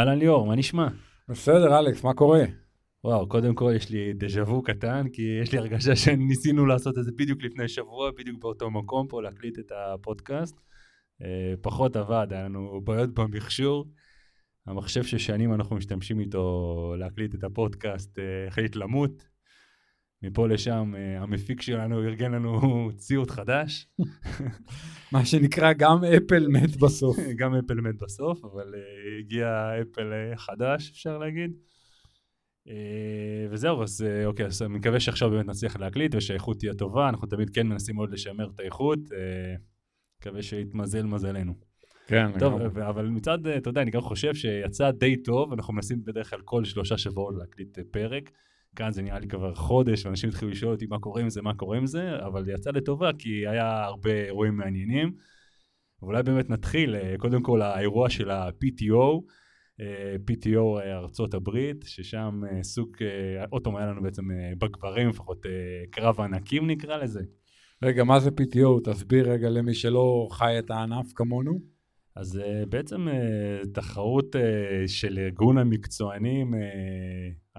אהלן ליאור, מה נשמע? בסדר, אלכס, מה קורה? וואו, קודם כל יש לי דז'ה וו קטן, כי יש לי הרגשה שניסינו לעשות את זה בדיוק לפני שבוע, בדיוק באותו מקום פה, להקליט את הפודקאסט. אה, פחות עבד, היה לנו בעיות במכשור. המחשב ששנים אנחנו משתמשים איתו להקליט את הפודקאסט אה, החליט למות. מפה לשם אה, המפיק שלנו ארגן לנו ציוד חדש. מה שנקרא גם אפל מת בסוף. גם אפל מת בסוף, אבל הגיע אפל חדש, אפשר להגיד. וזהו, אז אוקיי, אז אני מקווה שעכשיו באמת נצליח להקליט ושהאיכות תהיה טובה, אנחנו תמיד כן מנסים מאוד לשמר את האיכות. מקווה שיתמזל מזלנו. כן. טוב, לגמרי. אבל מצד, אתה יודע, אני גם חושב שיצא די טוב, אנחנו מנסים בדרך כלל כל שלושה שבועות להקליט פרק. כאן זה נראה לי כבר חודש, ואנשים התחילו לשאול אותי מה קורה עם זה, מה קורה עם זה, אבל יצא לטובה כי היה הרבה אירועים מעניינים. ואולי באמת נתחיל, אה, קודם כל האירוע של ה-PTO, אה, PTO ארצות הברית, ששם אה, סוג, עוד פעם היה לנו בעצם בגברים, לפחות קרב ענקים נקרא לזה. רגע, מה זה PTO? תסביר רגע למי שלא חי את הענף כמונו. אז uh, בעצם uh, תחרות uh, של ארגון המקצוענים, uh,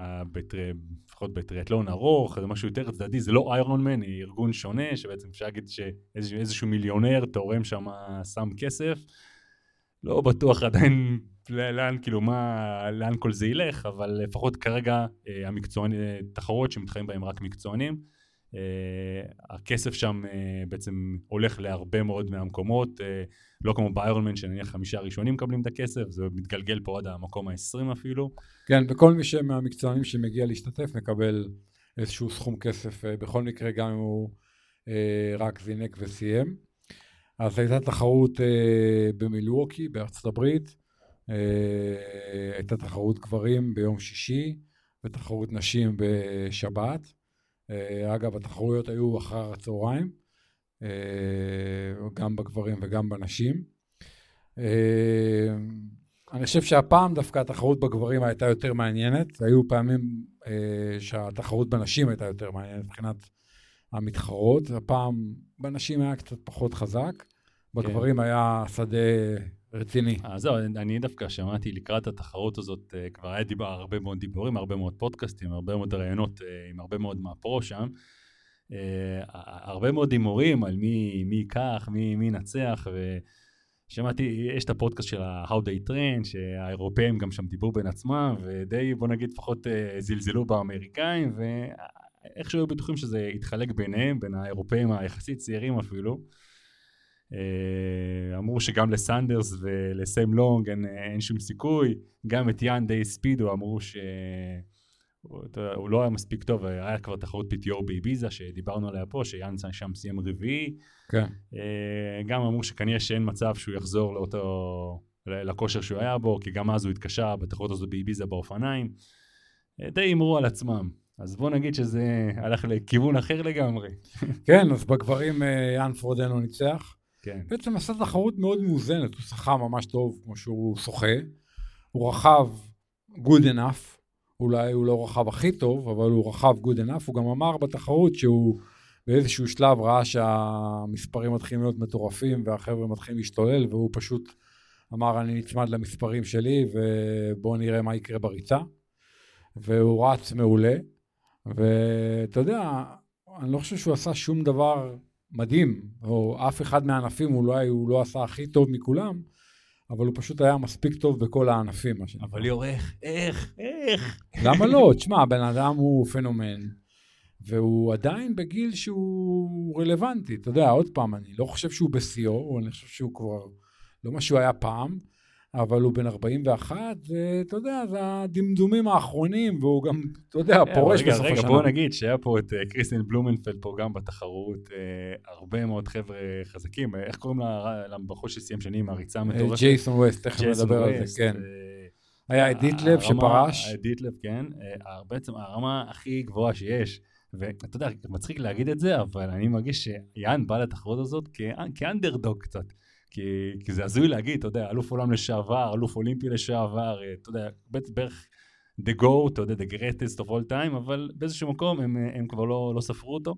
לפחות בטריאטלון ארוך, זה משהו יותר צדדי, זה לא איירון מן, היא ארגון שונה, שבעצם אפשר להגיד שאיזשהו מיליונר תורם שם, שם כסף. לא בטוח עדיין לאן, כאילו, מה, לאן כל זה ילך, אבל לפחות כרגע המקצוענים, תחרות שמתחרים בהם רק מקצוענים. Uh, הכסף שם uh, בעצם הולך להרבה מאוד מהמקומות, uh, לא כמו באיירון שנניח חמישה ראשונים מקבלים את הכסף, זה מתגלגל פה עד המקום ה-20 אפילו. כן, וכל מי מהמקצוענים שמגיע להשתתף מקבל איזשהו סכום כסף, uh, בכל מקרה גם אם הוא uh, רק זינק וסיים. אז הייתה תחרות uh, במילווקי בארצות הברית, uh, הייתה תחרות גברים ביום שישי ותחרות נשים בשבת. אה, אגב, התחרויות היו אחר הצהריים, אה, גם בגברים וגם בנשים. אה, אני חושב שהפעם דווקא התחרות בגברים הייתה יותר מעניינת, היו פעמים שהתחרות בנשים הייתה יותר מעניינת מבחינת המתחרות, הפעם בנשים היה קצת פחות חזק, בגברים כן. היה שדה רציני. אז אה, זהו, אני דווקא שמעתי לקראת התחרות הזאת, אה, כבר היה דיבר, הרבה מאוד דיבורים, הרבה מאוד פודקאסטים, הרבה מאוד ראיונות אה, עם הרבה מאוד מהפרו שם. הרבה מאוד הימורים על מי, ייקח, מי, ינצח, ושמעתי, יש את הפודקאסט של ה-How They Train, שהאירופאים גם שם דיברו בין עצמם, ודי, בוא נגיד, לפחות זלזלו באמריקאים, ואיכשהו היו בטוחים שזה יתחלק ביניהם, בין האירופאים היחסית צעירים אפילו. אה, אמרו שגם לסנדרס ולסם לונג אין, אין שום סיכוי, גם את יאן די ספידו אמרו שהוא לא היה מספיק טוב, היה כבר תחרות PTO באביזה שדיברנו עליה פה, שיאן שם סיים רביעי. כן. אה, גם אמרו שכנראה שאין מצב שהוא יחזור לאותו, לכושר שהוא היה בו, כי גם אז הוא התקשה בתחרות הזאת באביזה באופניים. אה, די הימרו על עצמם. אז בוא נגיד שזה הלך לכיוון אחר לגמרי. כן, אז בגברים יאן פרודנו ניצח. כן. בעצם עשה תחרות מאוד מאוזנת, הוא שחה ממש טוב כמו שהוא שוחה, הוא רכב good enough, אולי הוא לא רכב הכי טוב, אבל הוא רכב good enough, הוא גם אמר בתחרות שהוא באיזשהו שלב ראה שהמספרים מתחילים להיות מטורפים והחבר'ה מתחילים להשתולל, והוא פשוט אמר אני נצמד למספרים שלי ובואו נראה מה יקרה בריצה. והוא רץ מעולה, ואתה יודע, אני לא חושב שהוא עשה שום דבר מדהים, או אף אחד מהענפים אולי הוא לא עשה הכי טוב מכולם, אבל הוא פשוט היה מספיק טוב בכל הענפים, מה שנקרא. אבל ליאור, איך, איך, איך? למה לא? תשמע, הבן אדם הוא פנומן, והוא עדיין בגיל שהוא רלוונטי. אתה יודע, עוד פעם, אני לא חושב שהוא בשיאו, אני חושב שהוא כבר לא מה שהוא היה פעם, אבל הוא בן 41, ואתה יודע, זה הדמדומים האחרונים, והוא גם, אתה יודע, כן, פורש בסוף השנה. רגע, בוא נגיד שהיה פה את אה, קריסטין בלומנפלד פה גם בתחרות, אה, הרבה מאוד חבר'ה חזקים, איך קוראים לבחור שסיים שני עם הריצה אה, המטורפת? ג'ייסון ווסט, תכף נדבר על זה, כן. היה את דיטלב שפרש. דיטלב, כן. בעצם הרמה הכי גבוהה שיש. ואתה יודע, מצחיק להגיד את זה, אבל אני מרגיש שיאן בא לתחרות הזאת כאנדרדוג קצת. כי, כי זה הזוי להגיד, אתה יודע, אלוף עולם לשעבר, אלוף אולימפי לשעבר, אה, אתה יודע, בערך the go, אתה יודע, the greatest of all time, אבל באיזשהו מקום הם, הם כבר לא, לא ספרו אותו.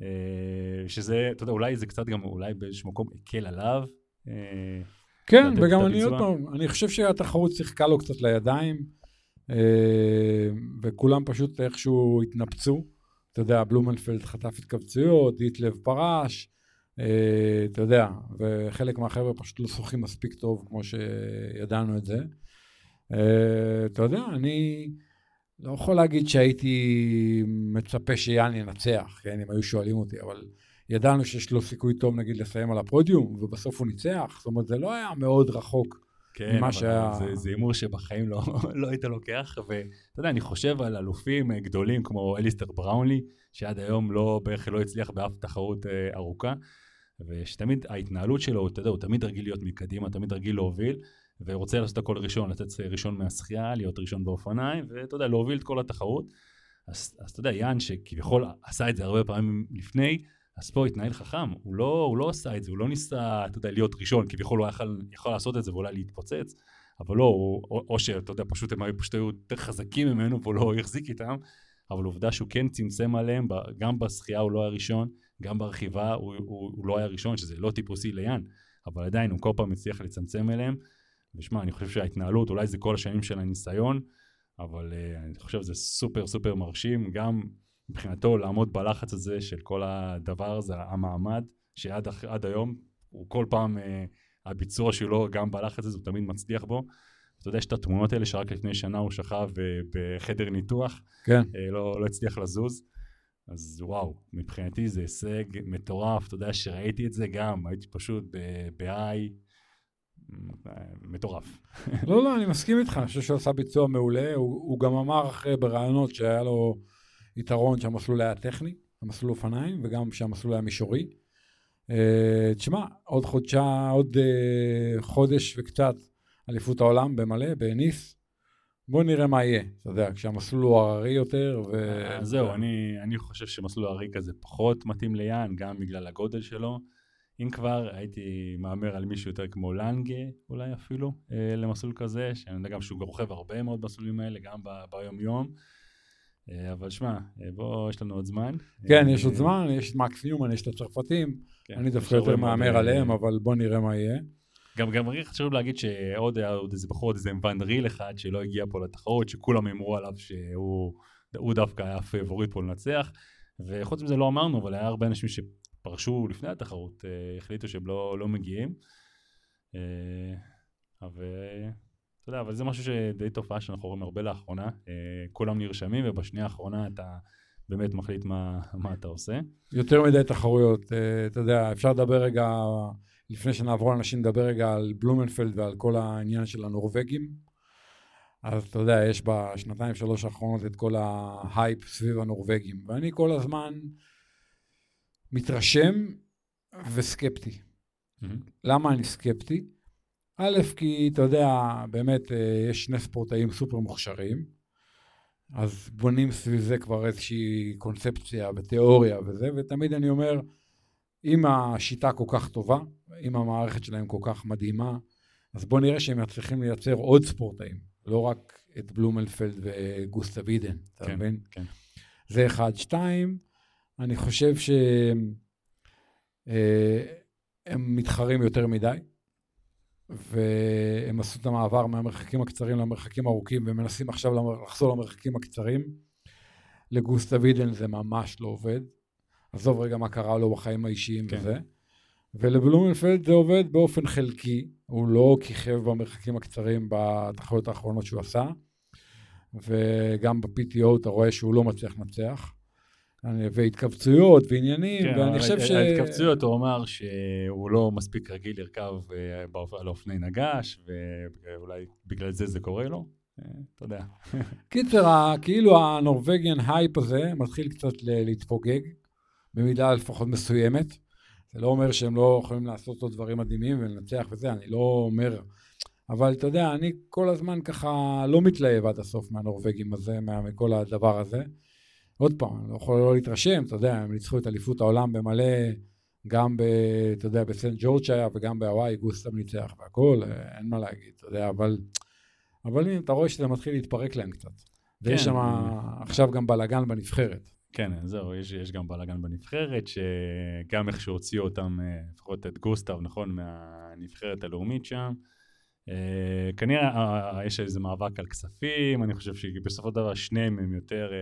אה, שזה, אתה יודע, אולי זה קצת גם, אולי באיזשהו מקום הקל עליו. אה. כן, וגם אני עוד פעם, אני חושב שהתחרות שיחקה לו קצת לידיים, אה, וכולם פשוט איכשהו התנפצו. אתה יודע, בלומנפלד חטף התכווצויות, דיטלב פרש, אה, אתה יודע, וחלק מהחבר'ה פשוט לא שוחים מספיק טוב כמו שידענו את זה. אה, אתה יודע, אני לא יכול להגיד שהייתי מצפה שיאן ינצח, כן, אם היו שואלים אותי, אבל ידענו שיש לו סיכוי טוב נגיד לסיים על הפודיום, ובסוף הוא ניצח, זאת אומרת, זה לא היה מאוד רחוק. כן, ממה שהיה... זה הימור שבחיים לא, לא היית לוקח, ואתה יודע, אני חושב על אלופים גדולים כמו אליסטר בראונלי, שעד היום לא, בערך לא הצליח באף תחרות אה, ארוכה, ושתמיד ההתנהלות שלו, אתה יודע, הוא תמיד רגיל להיות מקדימה, תמיד רגיל להוביל, ורוצה לעשות הכל ראשון, לתת ראשון מהשחייה, להיות ראשון באופניים, ואתה יודע, להוביל את כל התחרות. אז, אז אתה יודע, יאן שכביכול עשה את זה הרבה פעמים לפני, אז פה התנהל חכם, הוא לא, הוא לא עשה את זה, הוא לא ניסה, אתה יודע, להיות ראשון, כביכול הוא יכול, יכול לעשות את זה ואולי להתפוצץ, אבל לא, הוא, או, או שאתה יודע, פשוט הם היו פשוט היו יותר חזקים ממנו והוא לא החזיק איתם, אבל עובדה שהוא כן צמצם עליהם, גם בשחייה הוא לא היה ראשון, גם ברכיבה הוא, הוא, הוא לא היה ראשון, שזה לא טיפוסי ליאן, אבל עדיין הוא כל פעם הצליח לצמצם אליהם, ושמע, אני חושב שההתנהלות, אולי זה כל השנים של הניסיון, אבל uh, אני חושב שזה סופר סופר מרשים, גם מבחינתו לעמוד בלחץ הזה של כל הדבר הזה, המעמד, שעד היום, הוא כל פעם, uh, הביצוע שלו גם בלחץ הזה, הוא תמיד מצליח בו. אתה יודע, יש את התמונות האלה שרק לפני שנה הוא שכב uh, בחדר ניתוח, כן. לא, לא הצליח לזוז. אז וואו, מבחינתי זה הישג מטורף, אתה יודע שראיתי את זה גם, הייתי פשוט ב-I, מטורף. לא, לא, אני מסכים איתך, אני חושב שהוא עשה ביצוע מעולה, הוא, הוא גם אמר אחרי ברעיונות שהיה לו יתרון שהמסלול היה טכני, המסלול אופניים, וגם שהמסלול היה מישורי. Uh, תשמע, עוד חודשה, עוד uh, חודש וקצת אליפות העולם במלא, בניס. בוא נראה מה יהיה, אתה יודע, כשהמסלול הוא הררי יותר. ו... אה, זהו, אני, אני חושב שמסלול הררי כזה פחות מתאים ליאן, גם בגלל הגודל שלו. אם כבר, הייתי מהמר על מישהו יותר כמו לנגה, אולי אפילו, אה, למסלול כזה, שאני יודע גם שהוא רוכב הרבה מאוד במסלולים האלה, גם ביום-יום. אה, אבל שמע, אה, בוא, יש לנו עוד זמן. כן, יש עוד זמן, יש את מקס ניומן, יש את הצרפתים. כן, אני דווקא יותר מהמר עליהם, אבל בוא נראה מה יהיה. גם גם חשוב להגיד שעוד היה עוד איזה בחור, איזה ון דריל אחד שלא הגיע פה לתחרות, שכולם אמרו עליו שהוא דווקא היה פייבוריט פה לנצח. וחוץ מזה לא אמרנו, אבל היה הרבה אנשים פרשו לפני התחרות, אה, החליטו שהם לא, לא מגיעים. אה, אבל אתה יודע, אבל זה משהו שדי תופעה שאנחנו רואים הרבה לאחרונה. אה, כולם נרשמים ובשנייה האחרונה אתה באמת מחליט מה, מה אתה עושה. יותר מדי תחרויות, אתה יודע, אפשר לדבר רגע, לפני שנעבור לאנשים, נדבר רגע על בלומנפלד ועל כל העניין של הנורבגים. אז אתה יודע, יש בשנתיים שלוש האחרונות את כל ההייפ סביב הנורבגים, ואני כל הזמן מתרשם וסקפטי. Mm-hmm. למה אני סקפטי? א', כי אתה יודע, באמת אה, יש שני ספורטאים סופר מוכשרים, אז בונים סביב זה כבר איזושהי קונספציה ותיאוריה וזה, ותמיד אני אומר, אם השיטה כל כך טובה, אם המערכת שלהם כל כך מדהימה, אז בואו נראה שהם מצליחים לייצר עוד ספורטאים, לא רק את בלומלפלד וגוסטה וידן, אתה כן, מבין? כן. זה אחד. שתיים, אני חושב שהם אה, מתחרים יותר מדי, והם עשו את המעבר מהמרחקים הקצרים למרחקים הארוכים, ומנסים עכשיו לחזור למרחקים הקצרים. לגוסטה וידן זה ממש לא עובד. עזוב רגע מה קרה לו בחיים האישיים כן. וזה. ולבלומנפלד זה עובד באופן חלקי, הוא לא כיכב במרחקים הקצרים בתחרויות האחרונות שהוא עשה, וגם ב-PTO אתה רואה שהוא לא מצליח לנצח. והתכווצויות ועניינים, כן, ואני חושב ש... ההתכווצויות, הוא אמר שהוא לא מספיק רגיל לרכב אה, על אופני נגש, ואולי בגלל זה זה קורה לו, אה, אתה יודע. קיצר, כאילו ה Norwegian hype הזה מתחיל קצת להתפוגג, במידה לפחות מסוימת. זה לא אומר שהם לא יכולים לעשות עוד דברים מדהימים ולנצח וזה, אני לא אומר... אבל אתה יודע, אני כל הזמן ככה לא מתלהב עד הסוף מהנורבגים הזה, מכל הדבר הזה. עוד פעם, אני לא יכול לא להתרשם, אתה יודע, הם ניצחו את אליפות העולם במלא, גם ב... אתה יודע, בסנט ג'ורג' שהיה וגם בהוואי, גוסטב ניצח והכל, אין מה להגיד, אתה יודע, אבל... אבל הנה, אתה רואה שזה מתחיל להתפרק להם קצת. כן. ויש שם עכשיו גם בלאגן בנבחרת. כן, זהו, יש, יש גם בלאגן בנבחרת, שגם איך שהוציאו אותם, אה, לפחות את גוסטב, נכון, מהנבחרת הלאומית שם. אה, כנראה אה, יש איזה מאבק על כספים, אני חושב שבסופו של דבר שניהם הם יותר,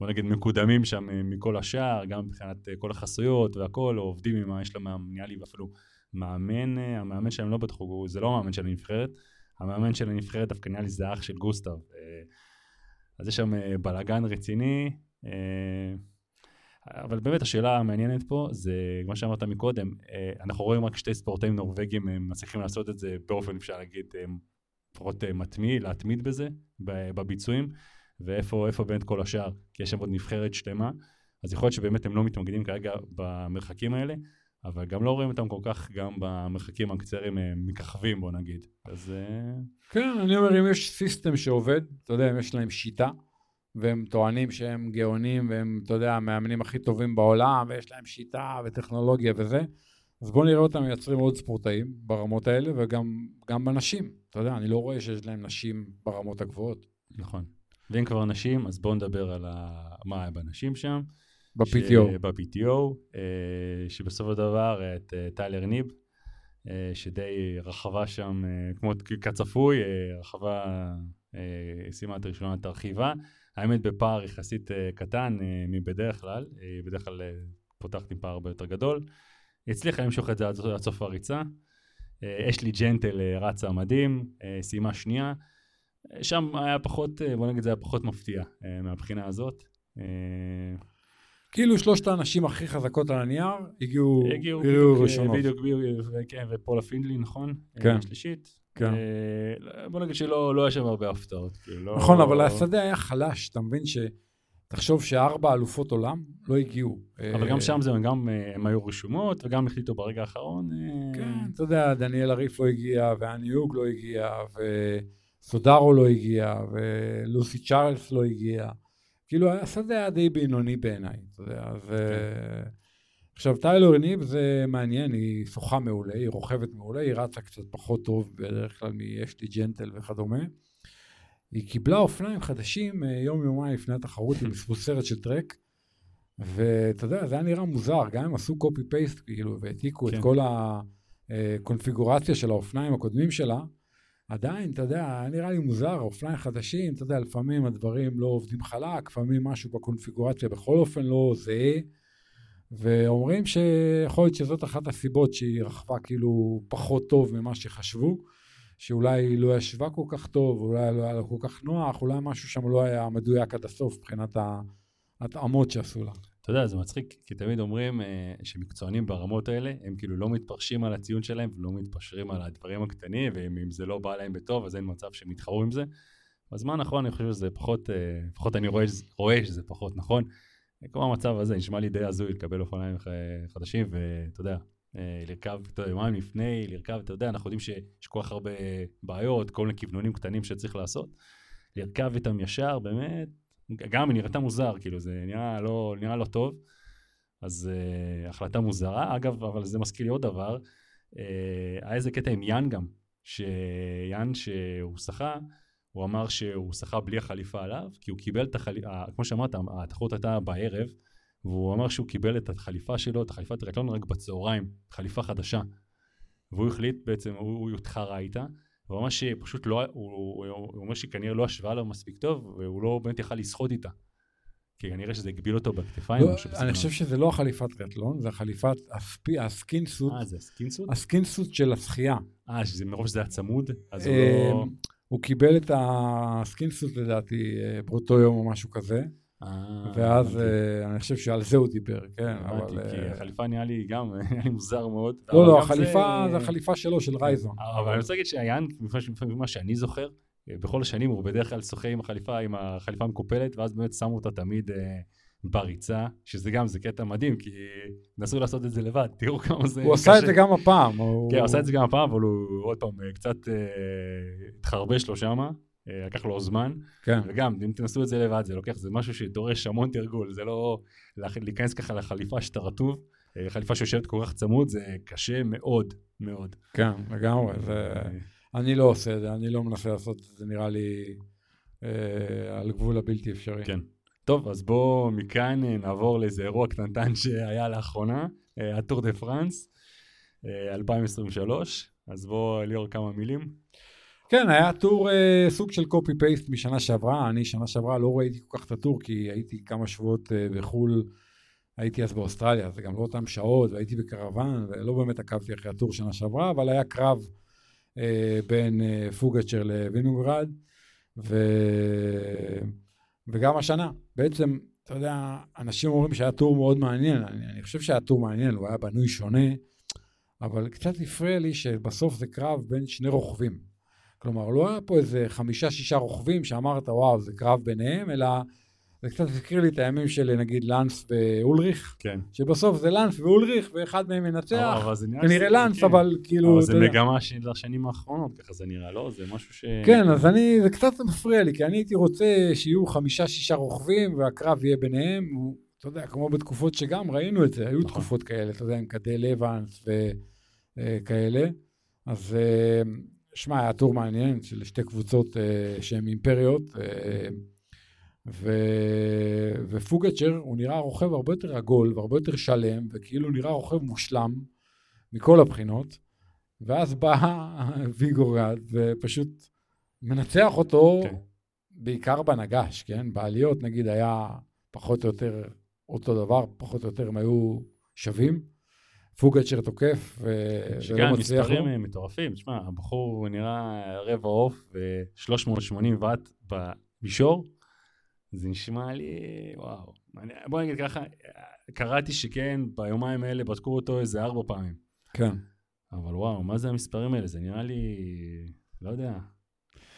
בוא נגיד, מקודמים שם מכל השאר, גם מבחינת כל החסויות והכל, או עובדים עם, יש להם, נראה לי אפילו מאמן, המאמן שלהם לא בטח, זה לא המאמן של הנבחרת, המאמן של הנבחרת דווקא נראה לי זה אח של גוסטב. אז יש שם בלאגן רציני, אבל באמת השאלה המעניינת פה זה, כמו שאמרת מקודם, אה, אנחנו רואים רק שתי ספורטאים נורבגים מצליחים לעשות את זה באופן, אפשר להגיד, אה, לפחות מתמיד, להתמיד בזה, בביצועים, ואיפה באמת כל השאר, כי יש שם עוד נבחרת שלמה, אז יכול להיות שבאמת הם לא מתמקדים כרגע במרחקים האלה, אבל גם לא רואים אותם כל כך גם במרחקים הקצרים מככבים, בוא נגיד. אז... כן, אני אומר, אם יש סיסטם שעובד, אתה יודע, אם יש להם שיטה, והם טוענים שהם גאונים והם, אתה יודע, המאמנים הכי טובים בעולם ויש להם שיטה וטכנולוגיה וזה, אז בואו נראה אותם מייצרים עוד ספורטאים ברמות האלה וגם בנשים. אתה יודע, אני לא רואה שיש להם נשים ברמות הגבוהות. נכון. ואם כבר נשים, אז בואו נדבר על ה... מה היה בנשים שם. ב-PTO. ב-PTO, אה, שבסופו של דבר את אה, טיילר ניב, אה, שדי רחבה שם, כמו כצפוי, רחבה, סיימה את הראשונה את הרכיבה. האמת בפער יחסית אה, קטן אה, מבדרך כלל, אה, בדרך כלל פותחת עם פער הרבה יותר גדול. הצליחה למשוך את זה עד סוף הריצה. אשלי ג'נטל רצה מדהים, סיימה שנייה. שם היה פחות, בוא נגיד זה היה פחות מפתיע מהבחינה הזאת. כאילו שלושת האנשים הכי חזקות על הנייר הגיעו, הגיעו, הגיעו ראשונות. בדיוק, בדיוק, כן, ופולה פינדלי, נכון? כן. שלישית. כן. אה, בוא נגיד שלא לא היה שם הרבה הפתעות. כאילו, לא... נכון, אבל השדה היה חלש, אתה מבין ש... תחשוב שארבע אלופות עולם לא הגיעו. אבל גם שם זה, גם אה, הם היו רשומות, וגם החליטו ברגע האחרון. אה, כן, אתה יודע, דניאל הריף לא הגיע, ואני יוג לא הגיע, וסודרו לא הגיע, ולוסי צ'ארלס לא הגיע. כאילו, השדה היה די בינוני בעיניי, אתה יודע, אז... עכשיו, טיילור ניב זה מעניין, היא שוחה מעולה, היא רוכבת מעולה, היא רצה קצת פחות טוב בדרך כלל מ"יש לי ג'נטל" וכדומה. היא קיבלה אופניים חדשים אה, יום-יומיים לפני התחרות, היא מספוסרת של טרק, ואתה יודע, זה היה נראה מוזר, גם אם עשו קופי פייסט, כאילו, והעתיקו כן. את כל הקונפיגורציה של האופניים הקודמים שלה, עדיין, אתה יודע, היה נראה לי מוזר, אופניים חדשים, אתה יודע, לפעמים הדברים לא עובדים חלק, לפעמים משהו בקונפיגורציה בכל אופן לא זהה. ואומרים שיכול להיות שזאת אחת הסיבות שהיא רכבה כאילו פחות טוב ממה שחשבו, שאולי היא לא ישבה כל כך טוב, אולי לא היה לה כל כך נוח, אולי משהו שם לא היה מדויק עד הסוף מבחינת ההתאמות שעשו לה. אתה יודע, זה מצחיק, כי תמיד אומרים אה, שמקצוענים ברמות האלה, הם כאילו לא מתפרשים על הציון שלהם ולא מתפשרים על הדברים הקטנים, ואם זה לא בא להם בטוב, אז אין מצב שהם יתחרו עם זה. בזמן האחרון אני חושב שזה פחות, אה, לפחות אני רואה, רואה שזה פחות נכון. כמו המצב הזה, נשמע לי די הזוי לקבל אופניים חדשים, ואתה יודע, אה, לרכב, יומיים לפני, לרכב, אתה יודע, אנחנו יודעים שיש כל כך הרבה בעיות, כל מיני כוונונים קטנים שצריך לעשות. לרכב איתם ישר, באמת, גם היא נראתה מוזר, כאילו, זה נראה לא, נראה לא טוב. אז uh, החלטה מוזרה. אגב, אבל זה מזכיר לי עוד דבר, uh, היה איזה קטע עם יאן גם, שיאן שהוא שחה, הוא אמר שהוא שחה בלי החליפה עליו, כי הוא קיבל את החליפה, כמו שאמרת, התחרות הייתה בערב, והוא אמר שהוא קיבל את החליפה שלו, את החליפת טריאטלון רק בצהריים, חליפה חדשה. והוא החליט בעצם, הוא, הוא יותחרה איתה, והוא אמר שפשוט לא, הוא, הוא, הוא אומר שכנראה לא הושוותה לו מספיק טוב, והוא לא באמת יכל לשחות איתה. כי כנראה שזה הגביל אותו בכתפיים. לא, אני חושב שזה לא החליפת טריאטלון, זה החליפת הספי, ה skinsuit. אה, זה ה skinsuit? ה skinsuit של השחייה. אה, שזה מרוב שזה היה צמוד, אז הוא לא... הוא קיבל את ה skinsuit לדעתי אה, באותו יום או משהו כזה. אה, ואז אה, אני חושב שעל זה הוא דיבר, כן, אבל... כי החליפה נראה לי גם, נראה לי מוזר מאוד. לא, לא, החליפה זה החליפה שלו, של רייזון. אבל אני רוצה להגיד שיאן, ממה שאני זוכר, בכל השנים הוא בדרך כלל שוחה עם החליפה, עם החליפה המקופלת, ואז באמת שמו אותה תמיד בריצה, שזה גם, זה קטע מדהים, כי נסו לעשות את זה לבד, תראו כמה זה הוא עשה את זה גם הפעם. כן, הוא עשה את זה גם הפעם, אבל הוא עוד פעם קצת התחרבש לו שמה, אה, לקח לו זמן. כן. וגם, אם תנסו את זה לבד, זה לוקח, זה משהו שדורש המון תרגול, זה לא להיכנס ככה לחליפה שאתה רטוב, אה, חליפה שיושבת כל כך צמוד, זה קשה מאוד, מאוד. כן, לגמרי, זה... אני לא עושה את זה, אני לא מנסה לעשות את זה, נראה לי אה, על גבול הבלתי אפשרי. כן. טוב, אז בואו מכאן אה, נעבור לאיזה אירוע קטנטן שהיה לאחרונה, אה, הטור דה פרנס, אה, 2023. אז בואו, ליאור, כמה מילים. כן, היה טור אה, סוג של קופי פייסט משנה שעברה. אני שנה שעברה לא ראיתי כל כך את הטור, כי הייתי כמה שבועות אה, בחו"ל, הייתי אז באוסטרליה, זה גם לא אותם שעות, והייתי בקרוון, ולא באמת עקבתי אחרי הטור שנה שעברה, אבל היה קרב אה, בין אה, פוגצ'ר לווינוגרד, ו... וגם השנה. בעצם, אתה יודע, אנשים אומרים שהיה טור מאוד מעניין, אני, אני חושב שהיה טור מעניין, הוא היה בנוי שונה, אבל קצת הפריע לי שבסוף זה קרב בין שני רוכבים. כלומר, לא היה פה איזה חמישה-שישה רוכבים שאמרת, וואו, זה קרב ביניהם, אלא זה קצת הזכיר לי את הימים של נגיד לאנס ואולריך, כן. שבסוף זה לאנס ואולריך, ואחד מהם ינצח. אבל זה נראה כנראה שזה- לאנס, כן. אבל כאילו, אבל זה. מגמה של השנים האחרונות, ככה זה נראה, לא? זה משהו ש... כן, אז אני, זה קצת מפריע לי, כי אני הייתי רוצה שיהיו חמישה-שישה רוכבים, והקרב יהיה ביניהם. הוא, אתה יודע, כמו בתקופות שגם ראינו את זה, היו נכון. תקופות כאלה, אתה יודע, עם קדל אבנס וכאלה. אז אה, שמע, היה טור מעניין של שתי קבוצות אה, שהן אימפריות, אה, ו... ופוגצ'ר, הוא נראה רוכב הרבה יותר עגול והרבה יותר שלם, וכאילו נראה רוכב מושלם מכל הבחינות. ואז בא ויגורד ופשוט מנצח אותו, כן. בעיקר בנגש, כן? בעליות נגיד היה פחות או יותר אותו דבר, פחות או יותר הם היו שווים. פוגצ'ר תוקף ו- ולא שגם מצליח מספרים לו. אה, מטורפים, תשמע, הבחור נראה רבע עוף ו-380 ואט במישור, זה נשמע לי, וואו. אני- בוא נגיד ככה, קראתי שכן, ביומיים האלה בדקו אותו איזה ארבע פעמים. כן. אבל וואו, מה זה המספרים האלה? זה נראה לי, לא יודע.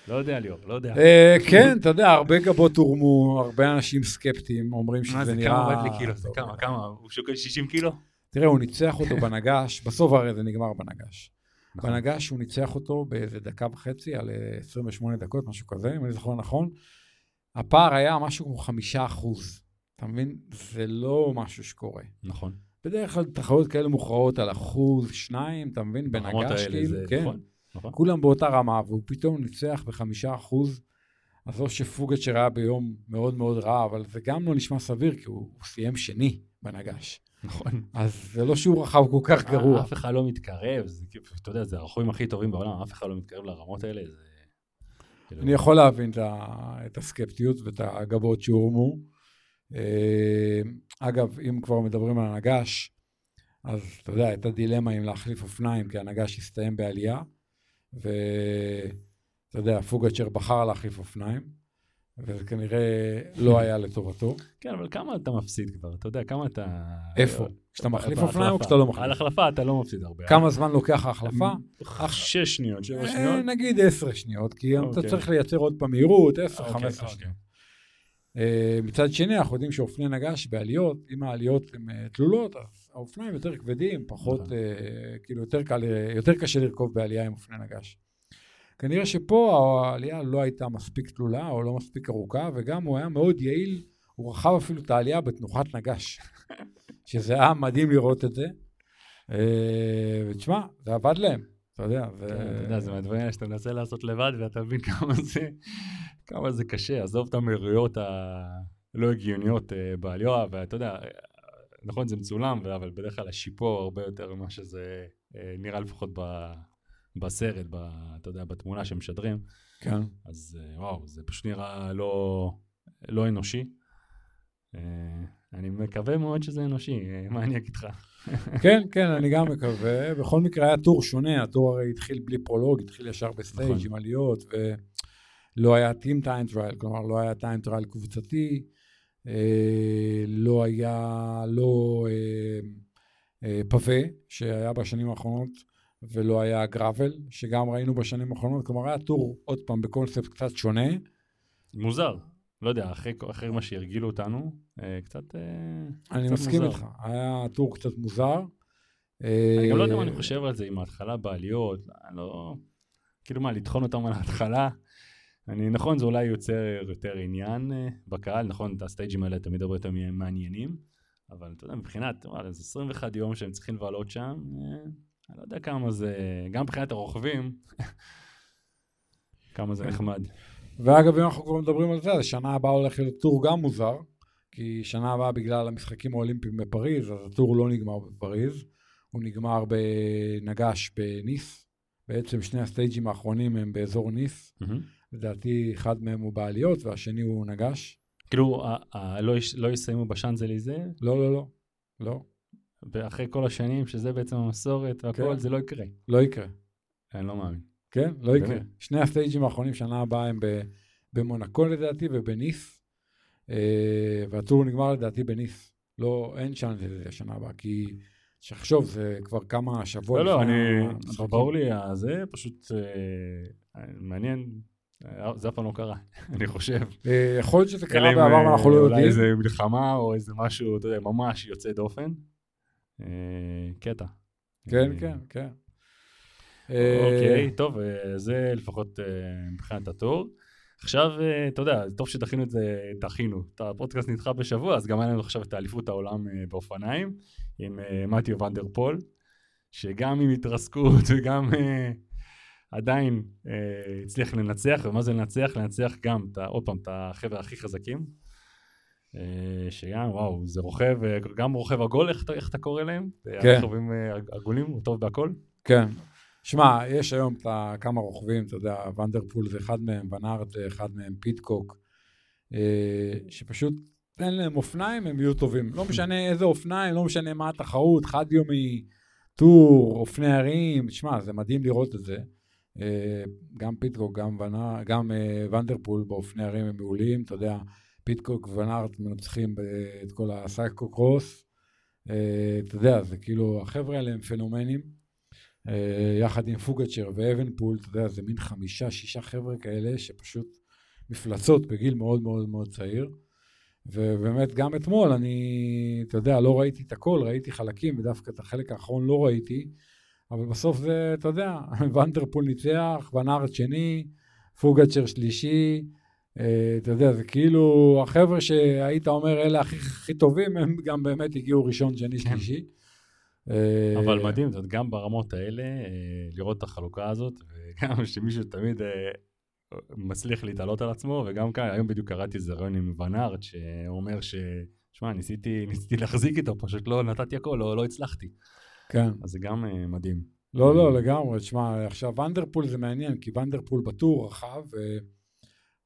לא יודע, ליאור, לא יודע. אה, כן, אתה יודע, הרבה גבות הורמו, הרבה אנשים סקפטיים אומרים מה שזה זה, נראה... כמה באת לי קילו? זה כמה, כמה? הוא שוקל 60 קילו? תראה, הוא ניצח אותו בנגש, בסוף הרי זה נגמר בנגש. נכון. בנגש הוא ניצח אותו באיזה דקה וחצי, על אה, 28 דקות, משהו כזה, אם אני זוכר נכון. הפער היה משהו כמו חמישה אחוז. אתה מבין? זה לא משהו שקורה. נכון. בדרך כלל תחרויות כאלה מוכרעות על אחוז, שניים, אתה מבין? בנגש האלה כאילו, כן. נכון, נכון. כולם באותה רמה, והוא פתאום ניצח בחמישה אחוז. אז לא שפוגצ'ר היה ביום מאוד מאוד רע, אבל זה גם לא נשמע סביר, כי הוא, הוא סיים שני בנגש. נכון. אז זה לא שהוא רכב כל כך גרוע. אף אחד לא מתקרב, זה אתה יודע, זה הרוכבים הכי טובים בעולם, אף אחד לא מתקרב לרמות האלה, זה... כאילו, אני יכול להבין את, הסקפטיות ואת הגבות שהורמו. אה, אגב, אם כבר מדברים על הנגש, אז אתה יודע, הייתה דילמה אם להחליף אופניים, כי הנגש הסתיים בעלייה, ואתה יודע, פוגצ'ר בחר להחליף אופניים, וזה כנראה לא היה לטובתו. כן, אבל כמה אתה מפסיד כבר? אתה יודע, כמה אתה... איפה? כשאתה מחליף. אופניים או כשאתה לא על מחליף? החלפה אתה לא מפסיד הרבה. כמה זמן לוקח ההחלפה? אה, שש שניות, שבע אה, שניות. נגיד עשר שניות, כי אתה אוקיי. צריך לייצר עוד פעם מהירות, עשר, אוקיי, חמש עשרה אוקיי. שניות. אה, מצד שני, אנחנו יודעים שאופני נגש בעליות, אם העליות הן אה, תלולות, אז האופניים יותר כבדים, פחות, נכון. אה, כאילו אה, יותר קשה לרכוב בעלייה עם אופני נגש. כנראה שפה העלייה לא הייתה מספיק תלולה או לא מספיק ארוכה, וגם הוא היה מאוד יעיל, הוא רכב אפילו את העלייה בתנוחת נגש, שזה היה מדהים לראות את זה. אה, ותשמע, זה עבד להם, אתה יודע. כן, אתה יודע, זה מהדברים האלה שאתה מנסה לעשות לבד, ואתה מבין כמה זה, קשה. עזוב את המהירויות הלא הגיוניות אה, בעלייה, ואתה יודע, אה, נכון, זה מצולם, אבל בדרך כלל השיפור הרבה יותר ממה שזה אה, נראה לפחות ב- בסרט, ב- אתה יודע, בתמונה שמשדרים. כן. אז אה, וואו, זה פשוט נראה לא, לא אנושי. אה, אני מקווה מאוד שזה אנושי, אה, מה אני אגיד לך? כן, כן, אני גם מקווה. בכל מקרה היה טור שונה, הטור הרי התחיל בלי פרולוג, התחיל ישר ב stage נכון. עם עליות, ולא היה team time trial, כלומר לא היה time trial קבוצתי, אה, לא היה, לא אה, אה, פאבה, שהיה בשנים האחרונות, ולא היה גראבל, שגם ראינו בשנים האחרונות, כלומר היה טור, עוד פעם, בקונספט קצת שונה. מוזר. לא יודע, אחרי, אחרי מה שהרגילו אותנו, אה, קצת... אה, אני קצת מסכים מוזר. איתך, היה טור קצת מוזר. אני גם לא יודע מה אה, אני חושב על זה עם ההתחלה בעליות, לא... כאילו מה, לטחון אותם על ההתחלה? אני, נכון, זה אולי יוצר יותר עניין אה, בקהל, נכון, את הסטייג'ים האלה תמיד הרבה יותר מעניינים, אבל אתה יודע, מבחינת, וואלה, זה 21 יום שהם צריכים לבלות שם, אה, אני לא יודע כמה זה, גם מבחינת הרוכבים, כמה זה. נחמד. ואגב, אם אנחנו כבר מדברים על זה, אז שנה הבאה הולך להיות טור גם מוזר, כי שנה הבאה בגלל המשחקים האולימפיים בפריז, אז הטור לא נגמר בפריז, הוא נגמר בנגש בניס, בעצם שני הסטייג'ים האחרונים הם באזור ניס. לדעתי אחד מהם הוא בעליות והשני הוא נגש. כאילו, לא לא יסיימו בשאנזליזה, לא, לא, לא, לא, ואחרי כל השנים שזה בעצם המסורת והכל, כן. זה לא יקרה. לא יקרה. אני לא מאמין. כן, לא יקרה. באמת? שני הסטייג'ים האחרונים שנה הבאה הם במונקו לדעתי ובניס, אה, והטור נגמר לדעתי בניס. לא, אין שם זה השנה הבאה, כי שחשוב, זה כבר כמה שבועות. לא, לא, אני. ברור לי, זה פשוט אה, מעניין, אה, זה אף פעם לא קרה, אני חושב. אה, יכול להיות שזה קרה בעבר אה, ואנחנו לא אולי יודעים. איזה מלחמה או איזה משהו, אתה יודע, ממש יוצא דופן. אה, קטע. כן, אה, כן, כן. אוקיי, טוב, אה, זה לפחות מבחינת התור. עכשיו, אתה יודע, טוב שדחינו את זה, דחינו. את הפודקאסט נדחה בשבוע, אז גם היה לנו עכשיו את האליפות העולם באופניים, עם מתיו ונדר פול, שגם עם התרסקות וגם עדיין הצליח לנצח, ומה זה לנצח? לנצח גם, עוד פעם, את החבר'ה הכי חזקים. אה, שגם, וואו, זה רוכב, אה, גם רוכב עגול, איך, איך אתה קורא להם? כן. אה, עגולים, הוא טוב בהכל? כן. שמע, יש היום את כמה רוכבים, אתה יודע, ונדרפול זה אחד מהם, ונארד זה אחד מהם, פיטקוק, שפשוט תן להם אופניים, הם יהיו טובים. לא משנה איזה אופניים, לא משנה מה התחרות, חד יומי, טור, אופני הרים, שמע, זה מדהים לראות את זה. גם פיטקוק, גם, ונא, גם ון דר פול באופני הרים הם מעולים, אתה יודע, פיטקוק וון ארט מנצחים את כל ה cyclo-cross. אה, אתה יודע, זה כאילו, החבר'ה האלה הם פנומנים. אה, יחד עם פוגצ'ר ואבנפול, אתה יודע, זה מין חמישה, שישה חבר'ה כאלה שפשוט מפלצות בגיל מאוד מאוד מאוד צעיר. ובאמת גם אתמול אני, אתה יודע, לא ראיתי את הכל, ראיתי חלקים, ודווקא את החלק האחרון לא ראיתי, אבל בסוף זה, אתה יודע, ונדרפול ניצח, ונארד שני, פוגצ'ר שלישי, אתה יודע, זה כאילו החבר'ה שהיית אומר אלה הכי, הכי טובים, הם גם באמת הגיעו ראשון, שני, כן. שלישי. אה, אבל מדהים, זאת גם ברמות האלה, אה, לראות את החלוקה הזאת, וגם שמישהו תמיד אה, מצליח להתעלות על עצמו, וגם כאן, היום בדיוק קראתי איזה רעיון עם ונארט, שהוא אומר ש... שמע, ניסיתי, ניסיתי להחזיק איתו, פשוט לא נתתי הכל, לא, לא הצלחתי. כן. אז זה גם אה, מדהים. לא, לא, לגמרי. תשמע, עכשיו ונדרפול זה מעניין, כי ונדרפול בטור רחב,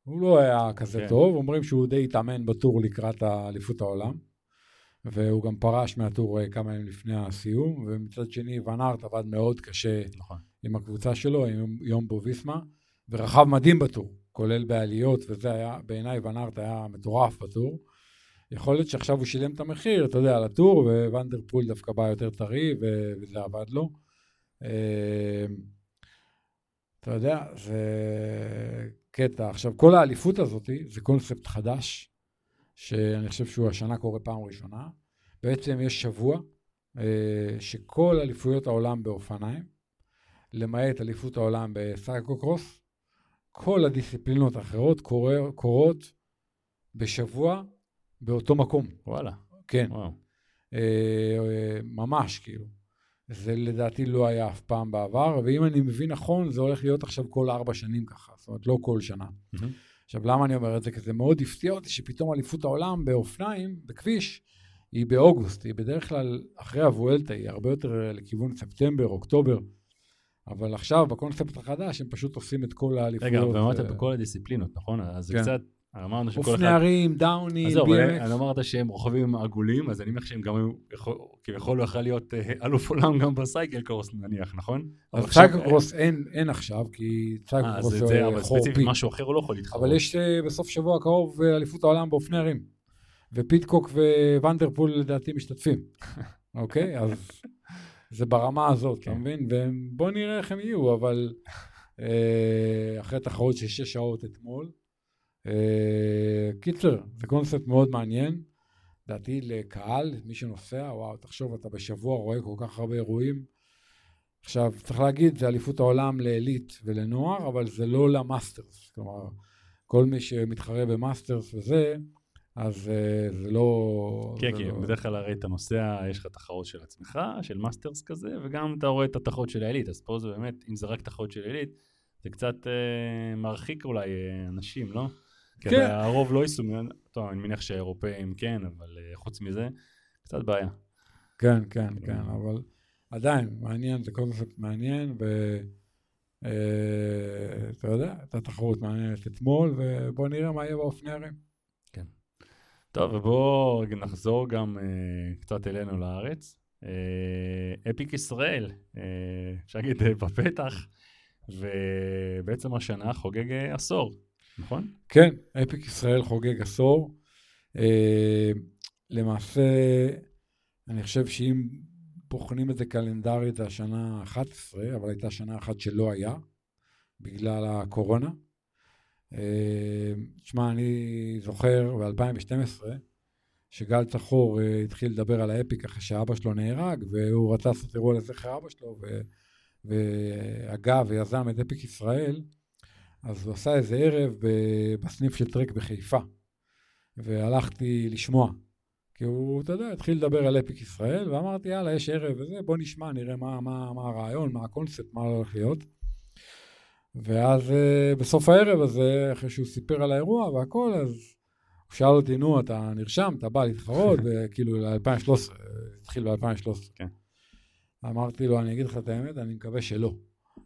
והוא לא היה כזה כן. טוב. אומרים שהוא די התאמן בטור לקראת אליפות העולם, והוא גם פרש מהטור אה, כמה ימים לפני הסיום, ומצד שני, ונארט עבד מאוד קשה נכון. עם הקבוצה שלו, עם יום בוביסמה, ורכב מדהים בטור, כולל בעליות, וזה היה, בעיניי ונארט היה מטורף בטור. יכול להיות שעכשיו הוא שילם את המחיר, אתה יודע, על הטור, ואן דר פול דווקא בא יותר טרי, וזה עבד לו. אה, אתה יודע, זה קטע. עכשיו, כל האליפות הזאת זה קונספט חדש, שאני חושב שהוא השנה קורה פעם ראשונה. בעצם יש שבוע אה, שכל אליפויות העולם באופניים, למעט אליפות העולם ב cyclocross, כל הדיסציפלינות האחרות קורות בשבוע באותו מקום. וואלה, כן, וואו. אה, אה, ממש כאילו. זה לדעתי לא היה אף פעם בעבר, ואם אני מבין נכון, זה הולך להיות עכשיו כל ארבע שנים ככה, זאת אומרת, לא כל שנה. מהמם. עכשיו, למה אני אומר את זה? כי זה מאוד הפתיע אותי שפתאום אליפות העולם באופניים, בכביש, היא באוגוסט, היא בדרך כלל אחרי הוולטה, היא הרבה יותר לכיוון ספטמבר, אוקטובר. אבל עכשיו, בקונספט החדש, הם פשוט עושים את כל האליפויות. רגע, ואמרת אה, בכל הדיסציפלינות, נכון? אז זה כן. קצת, אמרנו שכל אחד... הרים, דאוני, BMX. אני אמרת שהם רוכבים עגולים, אז אני מניח שהם גם היו, יכול- כביכול הוא יכול להיות אה, אלוף עולם גם ב cyclocross נניח, נכון? אבל עכשיו- סייקלקרוס אין, עכשיו, כי אה, cyclocross אז זה, זה, אבל ספציפית פי. משהו אחר הוא לא יכול להתחרות. אבל יש אה, בסוף שבוע הקרוב אה, אליפות העולם באופני הרים. ופיטקוק וואן דר פול לדעתי משתתפים. אוקיי? אז זה ברמה הזאת, אתה כן. מבין? ובוא נראה איך הם יהיו, אבל אה, אחרי תחרות של שש שעות אתמול. אה, קיצר, זה קונספט מאוד מעניין. לדעתי לקהל, מי שנוסע, וואו, תחשוב, אתה בשבוע רואה כל כך הרבה אירועים. עכשיו, צריך להגיד, זה אליפות העולם לעילית ולנוער, אבל זה לא ל masters. כלומר, כל מי שמתחרה ב masters וזה, אז אה, זה לא... כן, כי לא... בדרך כלל הרי אתה נוסע, יש לך תחרות של עצמך, של מאסטרס כזה, וגם אתה רואה את התחרות של העילית, אז פה זה באמת, אם זה רק תחרות של עילית, זה קצת אה, מרחיק אולי אנשים, לא? כן. כן. הרוב לא ייסעו, טוב, אני מניח שהאירופאים כן, אבל אה, חוץ מזה, קצת בעיה. כן, כן, כן, אבל עדיין, מעניין, זה קונספט מעניין, ואתה יודע, הייתה תחרות מעניינת אתמול, ובוא נראה מה יהיה באופנרים. טוב, ובואו נחזור גם uh, קצת אלינו לארץ. אפיק ישראל, אפשר להגיד בפתח, ובעצם השנה חוגג עשור, נכון? כן, אפיק ישראל חוגג עשור. Uh, למעשה, אני חושב שאם בוחנים את זה קלנדרית, זה השנה ה-11, אבל הייתה שנה אחת שלא היה, בגלל הקורונה. תשמע, אני זוכר ב-2012, שגל צחור uh, התחיל לדבר על האפיק אחרי שאבא שלו נהרג, והוא רצה לעשות אירוע לזכר אבא שלו, והגה ויזם את אפיק ישראל, אז הוא עשה איזה ערב בסניף של טרק בחיפה, והלכתי לשמוע. כי הוא, אתה יודע, התחיל לדבר על אפיק ישראל, ואמרתי, יאללה, יש ערב וזה, בוא נשמע, נראה מה, מה, מה הרעיון, מה הקונספט, מה הולך להיות. ואז uh, בסוף הערב הזה, אחרי שהוא סיפר על האירוע והכל, אז הוא שאל אותי, נו, אתה נרשם, אתה בא להתחרות, וכאילו ל-2013, התחיל ב-2013. כן. אמרתי לו, אני אגיד לך את האמת, אני מקווה שלא.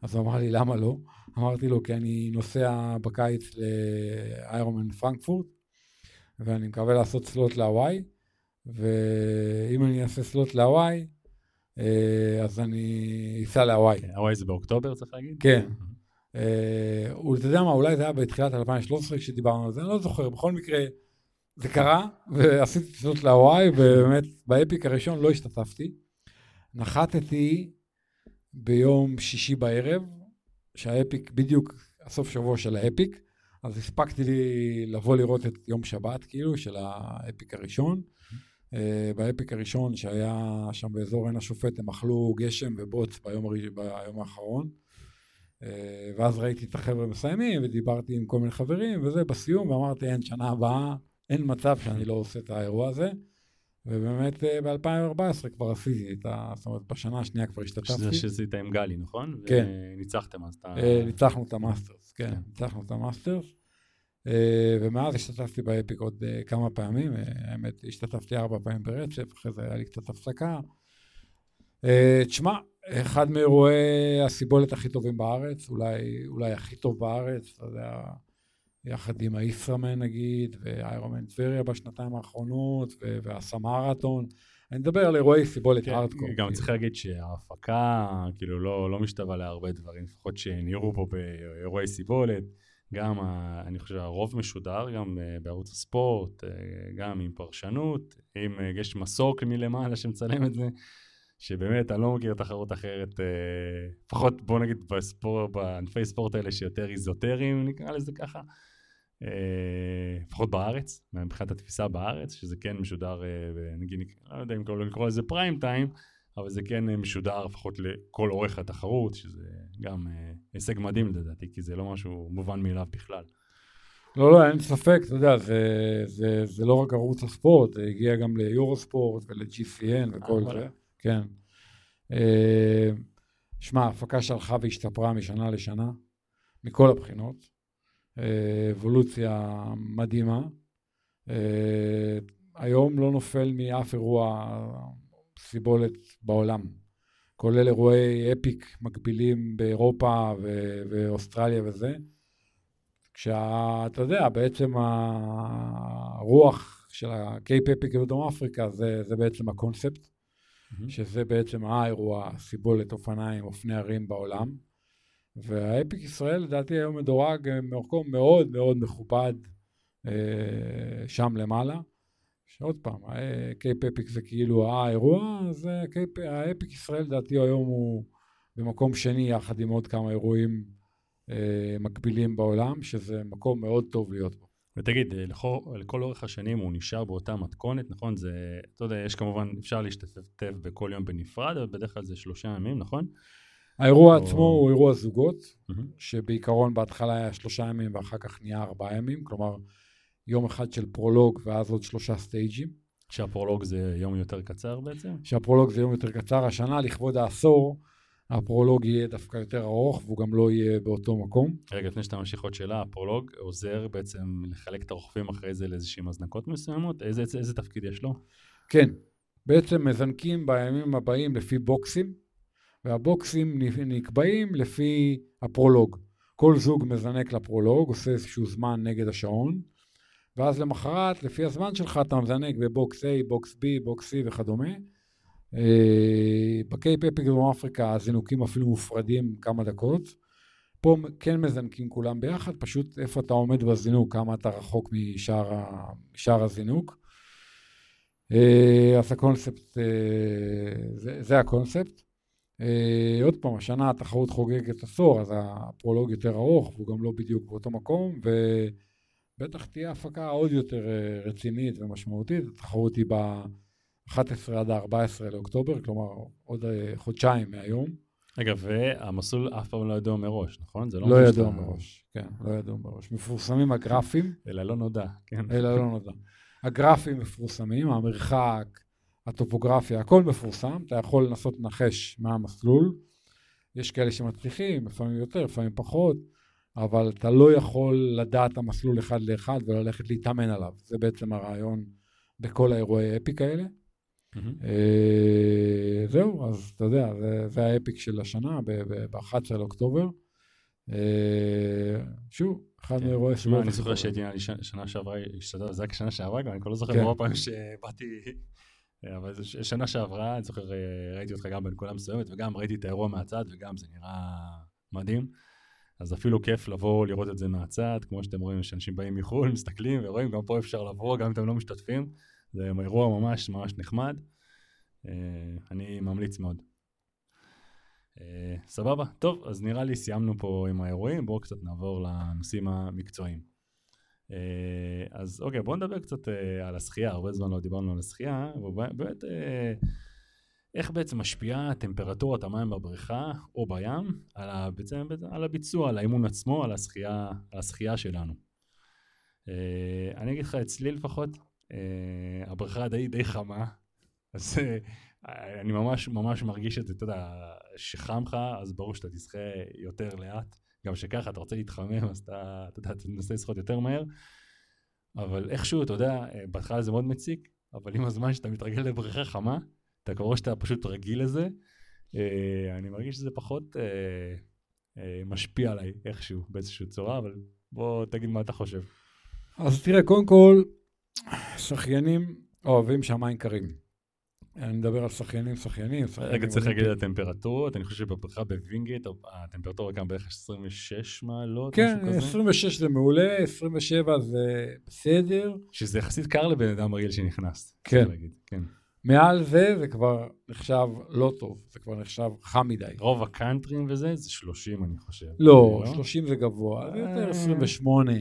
אז הוא אמר לי, למה לא? אמרתי לו, כי אני נוסע בקיץ לאיירומן פרנקפורט, ואני מקווה לעשות סלוט להוואי, ואם אני אעשה סלוט להוואי, אה, אז אני אסע להוואי. כן, הוואי זה באוקטובר, צריך להגיד? כן. אה, אתה יודע מה, אולי זה היה בתחילת 2013 כשדיברנו על זה, אני לא זוכר, בכל מקרה, זה קרה, ועשיתי טיסות להוואי, ובאמת, באפיק הראשון לא השתתפתי. נחתתי ביום שישי בערב, שהאפיק, בדיוק הסוף שבוע של האפיק, אז הספקתי לי לבוא לראות את יום שבת, כאילו, של האפיק הראשון. אה, באפיק הראשון שהיה שם באזור עין השופט, הם אכלו גשם ובוץ ביום, ביום האחרון. אה, ואז ראיתי את החבר'ה מסיימים, ודיברתי עם כל מיני חברים, וזה בסיום, ואמרתי, אין, שנה הבאה, אין מצב שאני לא עושה את האירוע הזה. ובאמת אה, ב-2014 כבר עשיתי את ה... זאת אומרת, בשנה השנייה כבר השתתפתי. שזה שעשית עם גלי, נכון? כן. וניצחתם אז את ה... אה, ניצחנו את ה masters, כן, כן. ניצחנו את ה masters. ומאז השתתפתי באפיק עוד כמה פעמים, האמת, השתתפתי ארבע פעמים ברצף, אחרי זה היה לי קצת הפסקה. תשמע, אחד מאירועי הסיבולת הכי טובים בארץ, אולי, אולי הכי טוב בארץ, אתה יודע, יחד עם הישראמן נגיד, ואיירומן טבריה בשנתיים האחרונות, והסמרתון. אני מדבר על אירועי סיבולת כן, הארדקור. גם כאילו. צריך להגיד שההפקה, כאילו, לא, לא משתווה להרבה דברים, לפחות שנראו פה באירועי סיבולת. גם, אני חושב, הרוב משודר גם אה, בערוץ הספורט, אה, גם עם פרשנות, אם אה, יש מסוק מלמעלה שמצלם את זה. שבאמת, אני לא מכיר תחרות אחרת, לפחות בוא נגיד בספור, בענפי ספורט האלה שיותר איזוטריים, נקרא לזה ככה, לפחות בארץ, מבחינת התפיסה בארץ, שזה כן משודר, אה, נגיד, לא יודע אם לקרוא לזה פריים טיים, אבל זה כן משודר לפחות לכל אורך התחרות, שזה גם הישג מדהים לדעתי, כי זה לא משהו מובן מאליו בכלל. לא, לא, אין ספק, אתה יודע, זה, זה, זה לא רק ערוץ הספורט, זה הגיע גם ליורו ספורט ול-GCN וכל זה. כן. אה, שמע, ההפקה שהלכה והשתפרה משנה לשנה, מכל הבחינות. אבולוציה מדהימה. אה, היום לא נופל מאף אירוע סיבולת בעולם, כולל אירועי אפיק מקבילים באירופה ו- ואוסטרליה וזה. כשאתה יודע, בעצם הרוח של הקייפ אפיק בדרום אפריקה זה, זה בעצם הקונספט. mm-hmm. שזה בעצם האירוע, סיבולת אופניים, אופני ערים בעולם. והאפיק ישראל לדעתי היום מדורג במקום מאוד מאוד מכובד אה, שם למעלה. שעוד פעם, קייפ אפיק זה כאילו האירוע, אז האפיק ישראל לדעתי היום הוא במקום שני יחד עם עוד כמה אירועים אה, מקבילים בעולם, שזה מקום מאוד טוב להיות בו. ותגיד, אה, לכל, לכל אורך השנים הוא נשאר באותה מתכונת, נכון? זה, אתה יודע, יש כמובן, אפשר להשתתף בכל יום בנפרד, אבל בדרך כלל זה שלושה ימים, נכון? האירוע או... עצמו הוא אירוע זוגות, mm-hmm. שבעיקרון בהתחלה היה שלושה ימים ואחר כך נהיה ארבעה ימים, כלומר יום אחד של פרולוג ואז עוד שלושה סטייג'ים. שהפרולוג זה יום יותר קצר בעצם? שהפרולוג זה יום יותר קצר. השנה, לכבוד העשור, הפרולוג יהיה דווקא יותר ארוך והוא גם לא יהיה באותו מקום. רגע, לפני שאתה ממשיך עוד שאלה, הפרולוג עוזר בעצם לחלק את הרוכבים אחרי זה לאיזשהם הזנקות מסוימות? איזה, איזה, איזה תפקיד יש לו? כן, בעצם מזנקים בימים הבאים לפי בוקסים, והבוקסים נקבעים לפי הפרולוג. כל זוג מזנק לפרולוג, עושה איזשהו זמן נגד השעון, ואז למחרת, לפי הזמן שלך, אתה מזנק ב box A, box B, box C וכדומה. אה, בקייפ אפיק דרום אפריקה הזינוקים אפילו מופרדים כמה דקות. פה כן מזנקים כולם ביחד, פשוט איפה אתה עומד בזינוק, כמה אתה רחוק משער, משער הזינוק. אה, אז הקונספט, אה, זה, זה הקונספט. עוד פעם, השנה התחרות חוגגת עשור, אז הפרולוג יותר ארוך, והוא גם לא בדיוק באותו מקום, ובטח תהיה הפקה עוד יותר רצינית ומשמעותית. התחרות היא ב... 11 עד ה-14 לאוקטובר, כלומר עוד אה, חודשיים מהיום. רגע, והמסלול אף פעם לא ידוע מראש, נכון? זה לא, לא ידוע שאתה... מראש, כן, לא ידוע מראש. מפורסמים הגרפים. אלא לא נודע, כן. אלא לא נודע. הגרפים מפורסמים, המרחק, הטופוגרפיה, הכל מפורסם, אתה יכול לנסות לנחש מה המסלול. יש כאלה שמצליחים, לפעמים יותר, לפעמים פחות, אבל אתה לא יכול לדעת המסלול אחד לאחד וללכת להתאמן עליו. זה בעצם הרעיון בכל האירועי אפיק האלה. אה, זהו, אז אתה יודע, זה האפיק של השנה, ב-11 לאוקטובר. אה, שוב, אחד כן. מאירועי סביבה. אני זוכר שהייתי שנה שעברה, זה היה שנה שעברה גם, אני כבר לא זוכר כן. פעמים שבאתי, אבל שנה שעברה, אני זוכר, אה, ראיתי אותך גם בנקודה מסוימת, וגם ראיתי את האירוע מהצד, וגם זה נראה מדהים. אז אפילו כיף לבוא לראות את זה מהצד, כמו שאתם רואים, שאנשים באים מחו"ל, מסתכלים ורואים, גם פה אפשר לבוא, גם אם אתם לא משתתפים. זה אירוע ממש ממש נחמד. אה, אני ממליץ מאוד. אה, סבבה, טוב, אז נראה לי סיימנו פה עם האירועים, בואו קצת נעבור לנושאים המקצועיים. אה, אז אוקיי, בואו נדבר קצת על השחייה, הרבה זמן לא דיברנו על השחייה, ובאמת איך בעצם משפיעה טמפרטורת המים בבריכה או בים על, בעצם, על הביצוע, על האימון עצמו, על השחייה, על השחייה שלנו. אני אגיד לך, אצלי לפחות, אה, הבריכה די די חמה, אז אה, אני ממש ממש מרגיש את זה, אתה יודע, שחם לך, אז ברור שאתה תשחה יותר לאט. גם שככה, אתה רוצה להתחמם, אז אתה, אתה יודע, אתה תנסה לשחות יותר מהר. אבל איכשהו, אתה יודע, אה, בהתחלה זה מאוד מציק, אבל עם הזמן שאתה מתרגל לבריכה חמה, אתה קורא שאתה פשוט רגיל לזה, אני מרגיש שזה פחות משפיע עליי איכשהו, באיזושהי צורה, אבל בוא תגיד מה אתה חושב. אז תראה, קודם כל, שחיינים אוהבים שהמים קרים. אני מדבר על שחיינים, שחיינים. רגע, צריך להגיד על הטמפרטורות, אני חושב שבבריכה בווינגייט הטמפרטורה גם בערך 26 מעלות, כן, 26 זה מעולה, 27 זה בסדר. שזה יחסית קר לבן אדם רגיל שנכנס. כן. כן. מעל זה זה כבר נחשב לא טוב, זה כבר נחשב חם מדי. רוב הקאנטרים וזה זה 30 אני חושב. לא, 30 לא? זה גבוה, זה יותר 28.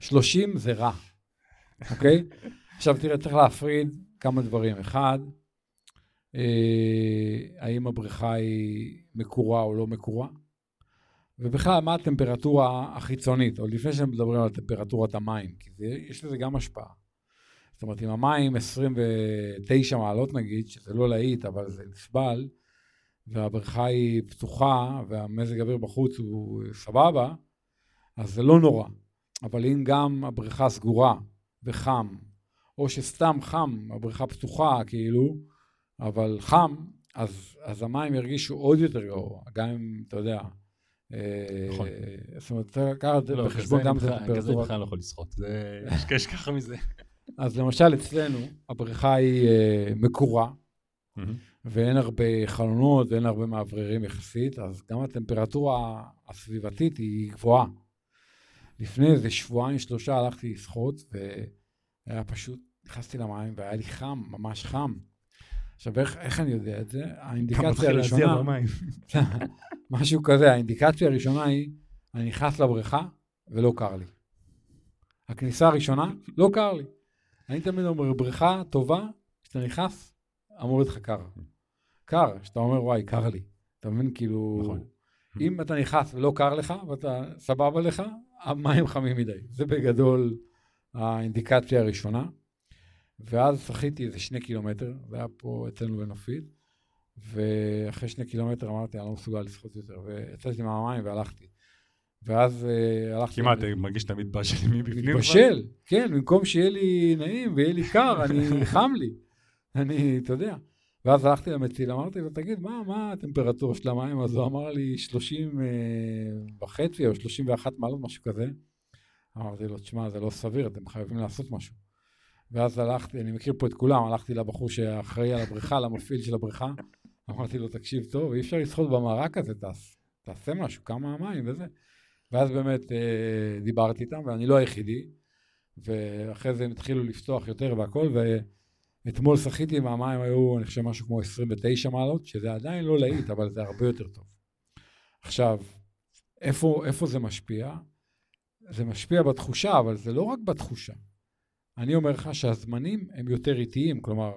30 זה רע. אוקיי? עכשיו תראה, צריך להפריד כמה דברים. אחד, אה, האם הבריכה היא מקורה או לא מקורה? ובכלל, מה הטמפרטורה החיצונית, עוד לפני שמדברים על טמפרטורת המים, כי זה, יש לזה גם השפעה. זאת אומרת, אם המים 29 מעלות נגיד, שזה לא להיט, אבל זה נסבל, והבריכה היא פתוחה, והמזג האוויר בחוץ הוא סבבה, אז זה לא נורא. אבל אם גם הבריכה סגורה וחם, או שסתם חם, הבריכה פתוחה כאילו, אבל חם, אז, אז המים ירגישו עוד יותר גרוע, גם אם, אתה יודע, אה, נכון. זאת אומרת, צריך לקחת לא, בחשבון גם את הטמפרטורה. כזה בכלל לא יכול לשחות, זה יש ככה מזה. אז למשל אצלנו, הבריכה היא אה, מקורה, ואין הרבה חלונות ואין הרבה מאווררים יחסית, אז גם הטמפרטורה הסביבתית היא גבוהה. לפני איזה שבועיים, שלושה הלכתי לשחות, והיה פשוט, נכנסתי למים והיה לי חם, ממש חם. עכשיו, איך, איך אני יודע את זה? האינדיקציה הראשונה... משהו כזה, האינדיקציה הראשונה היא, אני נכנס לבריכה ולא קר לי. הכניסה הראשונה, לא קר לי. אני תמיד אומר, בריכה טובה, כשאתה נכנס, אמור להיות לך קר. קר, שאתה אומר, וואי, קר לי. אתה מבין, כאילו... נכון. אם אתה נכנס ולא קר לך, ואתה סבבה לך, המים חמים מדי. זה בגדול האינדיקציה הראשונה. ואז שחיתי איזה שני קילומטר, זה היה פה אצלנו בנופית, ואחרי שני קילומטר אמרתי, אני לא מסוגל לשחות יותר, ויצאתי מהמים והלכתי. ואז uh, הלכתי... כמעט, אתה מרגיש את המטבשל מבפנים? מתבשל, כן, במקום שיהיה לי נעים ויהיה לי קר, אני, חם לי. אני, אתה יודע. ואז הלכתי למציל, אמרתי לו, תגיד, מה, מה הטמפרטורה של המים? אז הוא אמר לי 30 uh, וחצי או 31 מעלות, משהו כזה. אמרתי לו, תשמע, זה לא סביר, אתם חייבים לעשות משהו. ואז הלכתי, אני מכיר פה את כולם, הלכתי לבחור שאחראי על הבריכה, למפעיל של הבריכה, אמרתי לו, תקשיב טוב, אי אפשר לשחות במרק הזה, תעש, תעשה משהו, כמה המים וזה. ואז באמת אה, דיברתי איתם, ואני לא היחידי, ואחרי זה הם התחילו לפתוח יותר והכל, ואתמול שחיתי והמים היו, אני חושב, משהו כמו 29 מעלות, שזה עדיין לא להיט, אבל זה הרבה יותר טוב. עכשיו, איפה, איפה זה משפיע? זה משפיע בתחושה, אבל זה לא רק בתחושה. אני אומר לך שהזמנים הם יותר איטיים, כלומר,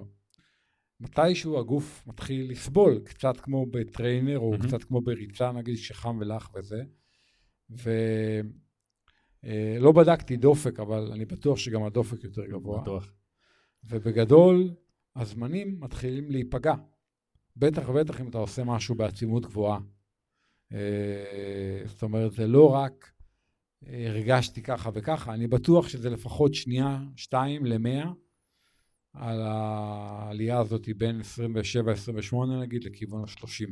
מתישהו הגוף מתחיל לסבול, קצת כמו בטריינר, או mm-hmm. קצת כמו בריצה, נגיד, שחם ולח וזה. ולא אה, בדקתי דופק, אבל אני בטוח שגם הדופק יותר גבוה. בטוח. ובגדול, הזמנים מתחילים להיפגע. בטח ובטח אם אתה עושה משהו בעצימות גבוהה. אה, זאת אומרת, זה לא רק הרגשתי ככה וככה, אני בטוח שזה לפחות שנייה, שתיים למאה, על העלייה הזאת בין 27-28 נגיד לכיוון ה-30.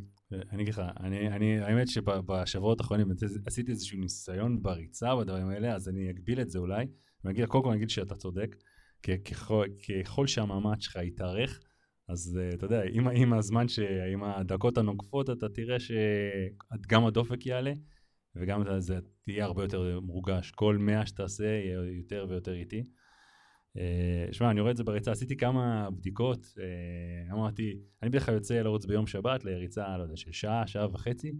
אני אגיד לך, אני, אני, האמת שבשבועות האחרונים עשיתי איזשהו ניסיון בריצה בדברים האלה, אז אני אגביל את זה אולי, ואני אגיד, קודם כל אני אגיד שאתה צודק, ככל, ככל שהמאמץ שלך יתארך, אז uh, אתה יודע, עם, עם הזמן, ש, עם הדקות הנוקפות, אתה תראה שגם הדופק יעלה, וגם זה תהיה הרבה יותר מורגש. כל מאה שתעשה יהיה יותר ויותר איטי. אה, שמע, אני רואה את זה בריצה, עשיתי כמה בדיקות, uh, אמרתי, אני בדרך כלל יוצא לרוץ ביום שבת לריצה, לא יודע, של שעה, שעה וחצי,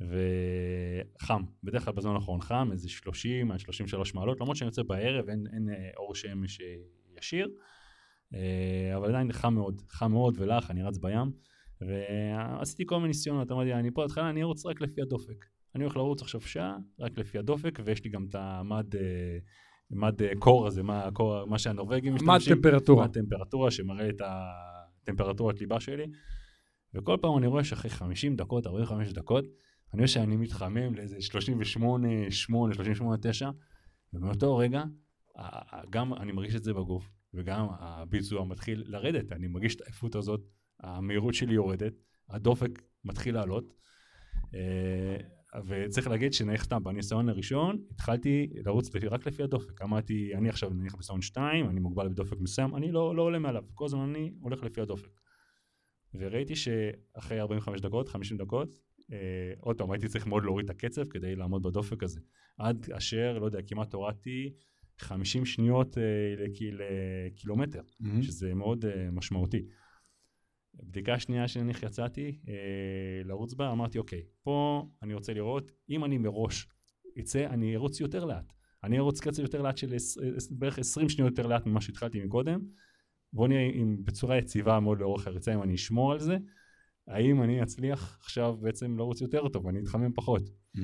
וחם, בדרך כלל בזמן האחרון חם, איזה 30 עד 33 מעלות, למרות שאני יוצא בערב, אין, אין אה, אור שמש ישיר, אבל עדיין חם מאוד, חם מאוד ולח, אני רץ בים, ועשיתי כל מיני ניסיונות, אמרתי, אני פה בהתחלה, אני ארוץ רק לפי הדופק. אני הולך לרוץ עכשיו שעה, רק לפי הדופק, ויש לי גם את המד, אה, מד אה, קור הזה, מה, קור, מה שהנורבגים משתמשים. מד טמפרטורה. מד טמפרטורה שמראה את הטמפרטורת ליבה שלי. וכל פעם אני רואה שאחרי 50 דקות, 45 דקות, אני רואה שאני מתחמם לאיזה 38, 8, 38, 9, ומאותו רגע, גם אני מרגיש את זה בגוף, וגם הביצוע מתחיל לרדת, אני מרגיש את העייפות הזאת, המהירות שלי יורדת, הדופק מתחיל לעלות. וצריך להגיד שנניח סתם בניסיון הראשון התחלתי לרוץ לפי, רק לפי הדופק. אמרתי אני עכשיו נניח בניסיון 2 אני מוגבל בדופק מסוים אני לא, לא עולה מעליו. כל הזמן אני הולך לפי הדופק. וראיתי שאחרי 45 דקות 50 דקות אה, עוד פעם הייתי צריך מאוד להוריד את הקצב כדי לעמוד בדופק הזה. עד אשר לא יודע כמעט הורדתי 50 שניות אה, לקיל, לקילומטר mm-hmm. שזה מאוד אה, משמעותי בדיקה שנייה שנניח יצאתי אה, לרוץ בה, אמרתי אוקיי, פה אני רוצה לראות, אם אני מראש אצא, אני ארוץ יותר לאט. אני ארוץ קצב יותר לאט של בערך 20 שניות יותר לאט ממה שהתחלתי מקודם. בואו נראה אם בצורה יציבה מאוד לאורך הריצה, אם אני אשמור על זה, האם אני אצליח עכשיו בעצם לרוץ יותר טוב, אני אתחמם פחות. Mm-hmm.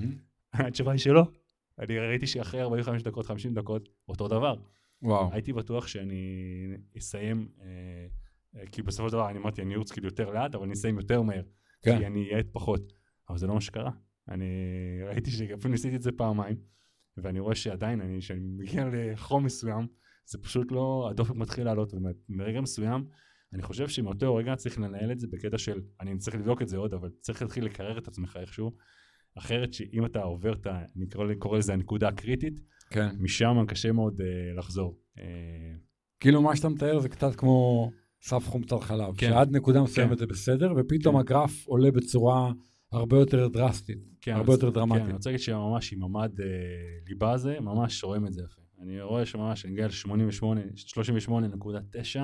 התשובה היא שלא. אני ראיתי שאחרי 45 דקות, 50 דקות, אותו דבר. וואו. הייתי בטוח שאני אסיים אה, כי בסופו של דבר אני אמרתי אני ארוץ כאילו יותר לאט אבל אני אסיים יותר מהר כן. כי אני אעט פחות אבל זה לא מה שקרה אני ראיתי שאפילו ניסיתי את זה פעמיים ואני רואה שעדיין כשאני מגיע לחום מסוים זה פשוט לא הדופק מתחיל לעלות ומרגע מסוים אני חושב שמאותו רגע צריך לנהל את זה בקטע של אני צריך לבדוק את זה עוד אבל צריך להתחיל לקרר את עצמך איכשהו אחרת שאם אתה עובר את ה... אני קורא, קורא לזה הנקודה הקריטית כן. משם קשה מאוד uh, לחזור. Uh, כאילו מה שאתה מתאר זה קצת כמו סף חומצת חלב, כן. שעד נקודה מסוימת כן. זה בסדר, ופתאום כן. הגרף עולה בצורה הרבה יותר דרסטית, כן, הרבה יותר דרמטית. כן, אני רוצה להגיד שממש עם המד אה, ליבה הזה, ממש רואים את זה יפה. אני רואה שממש אני מגיע ל-38.9,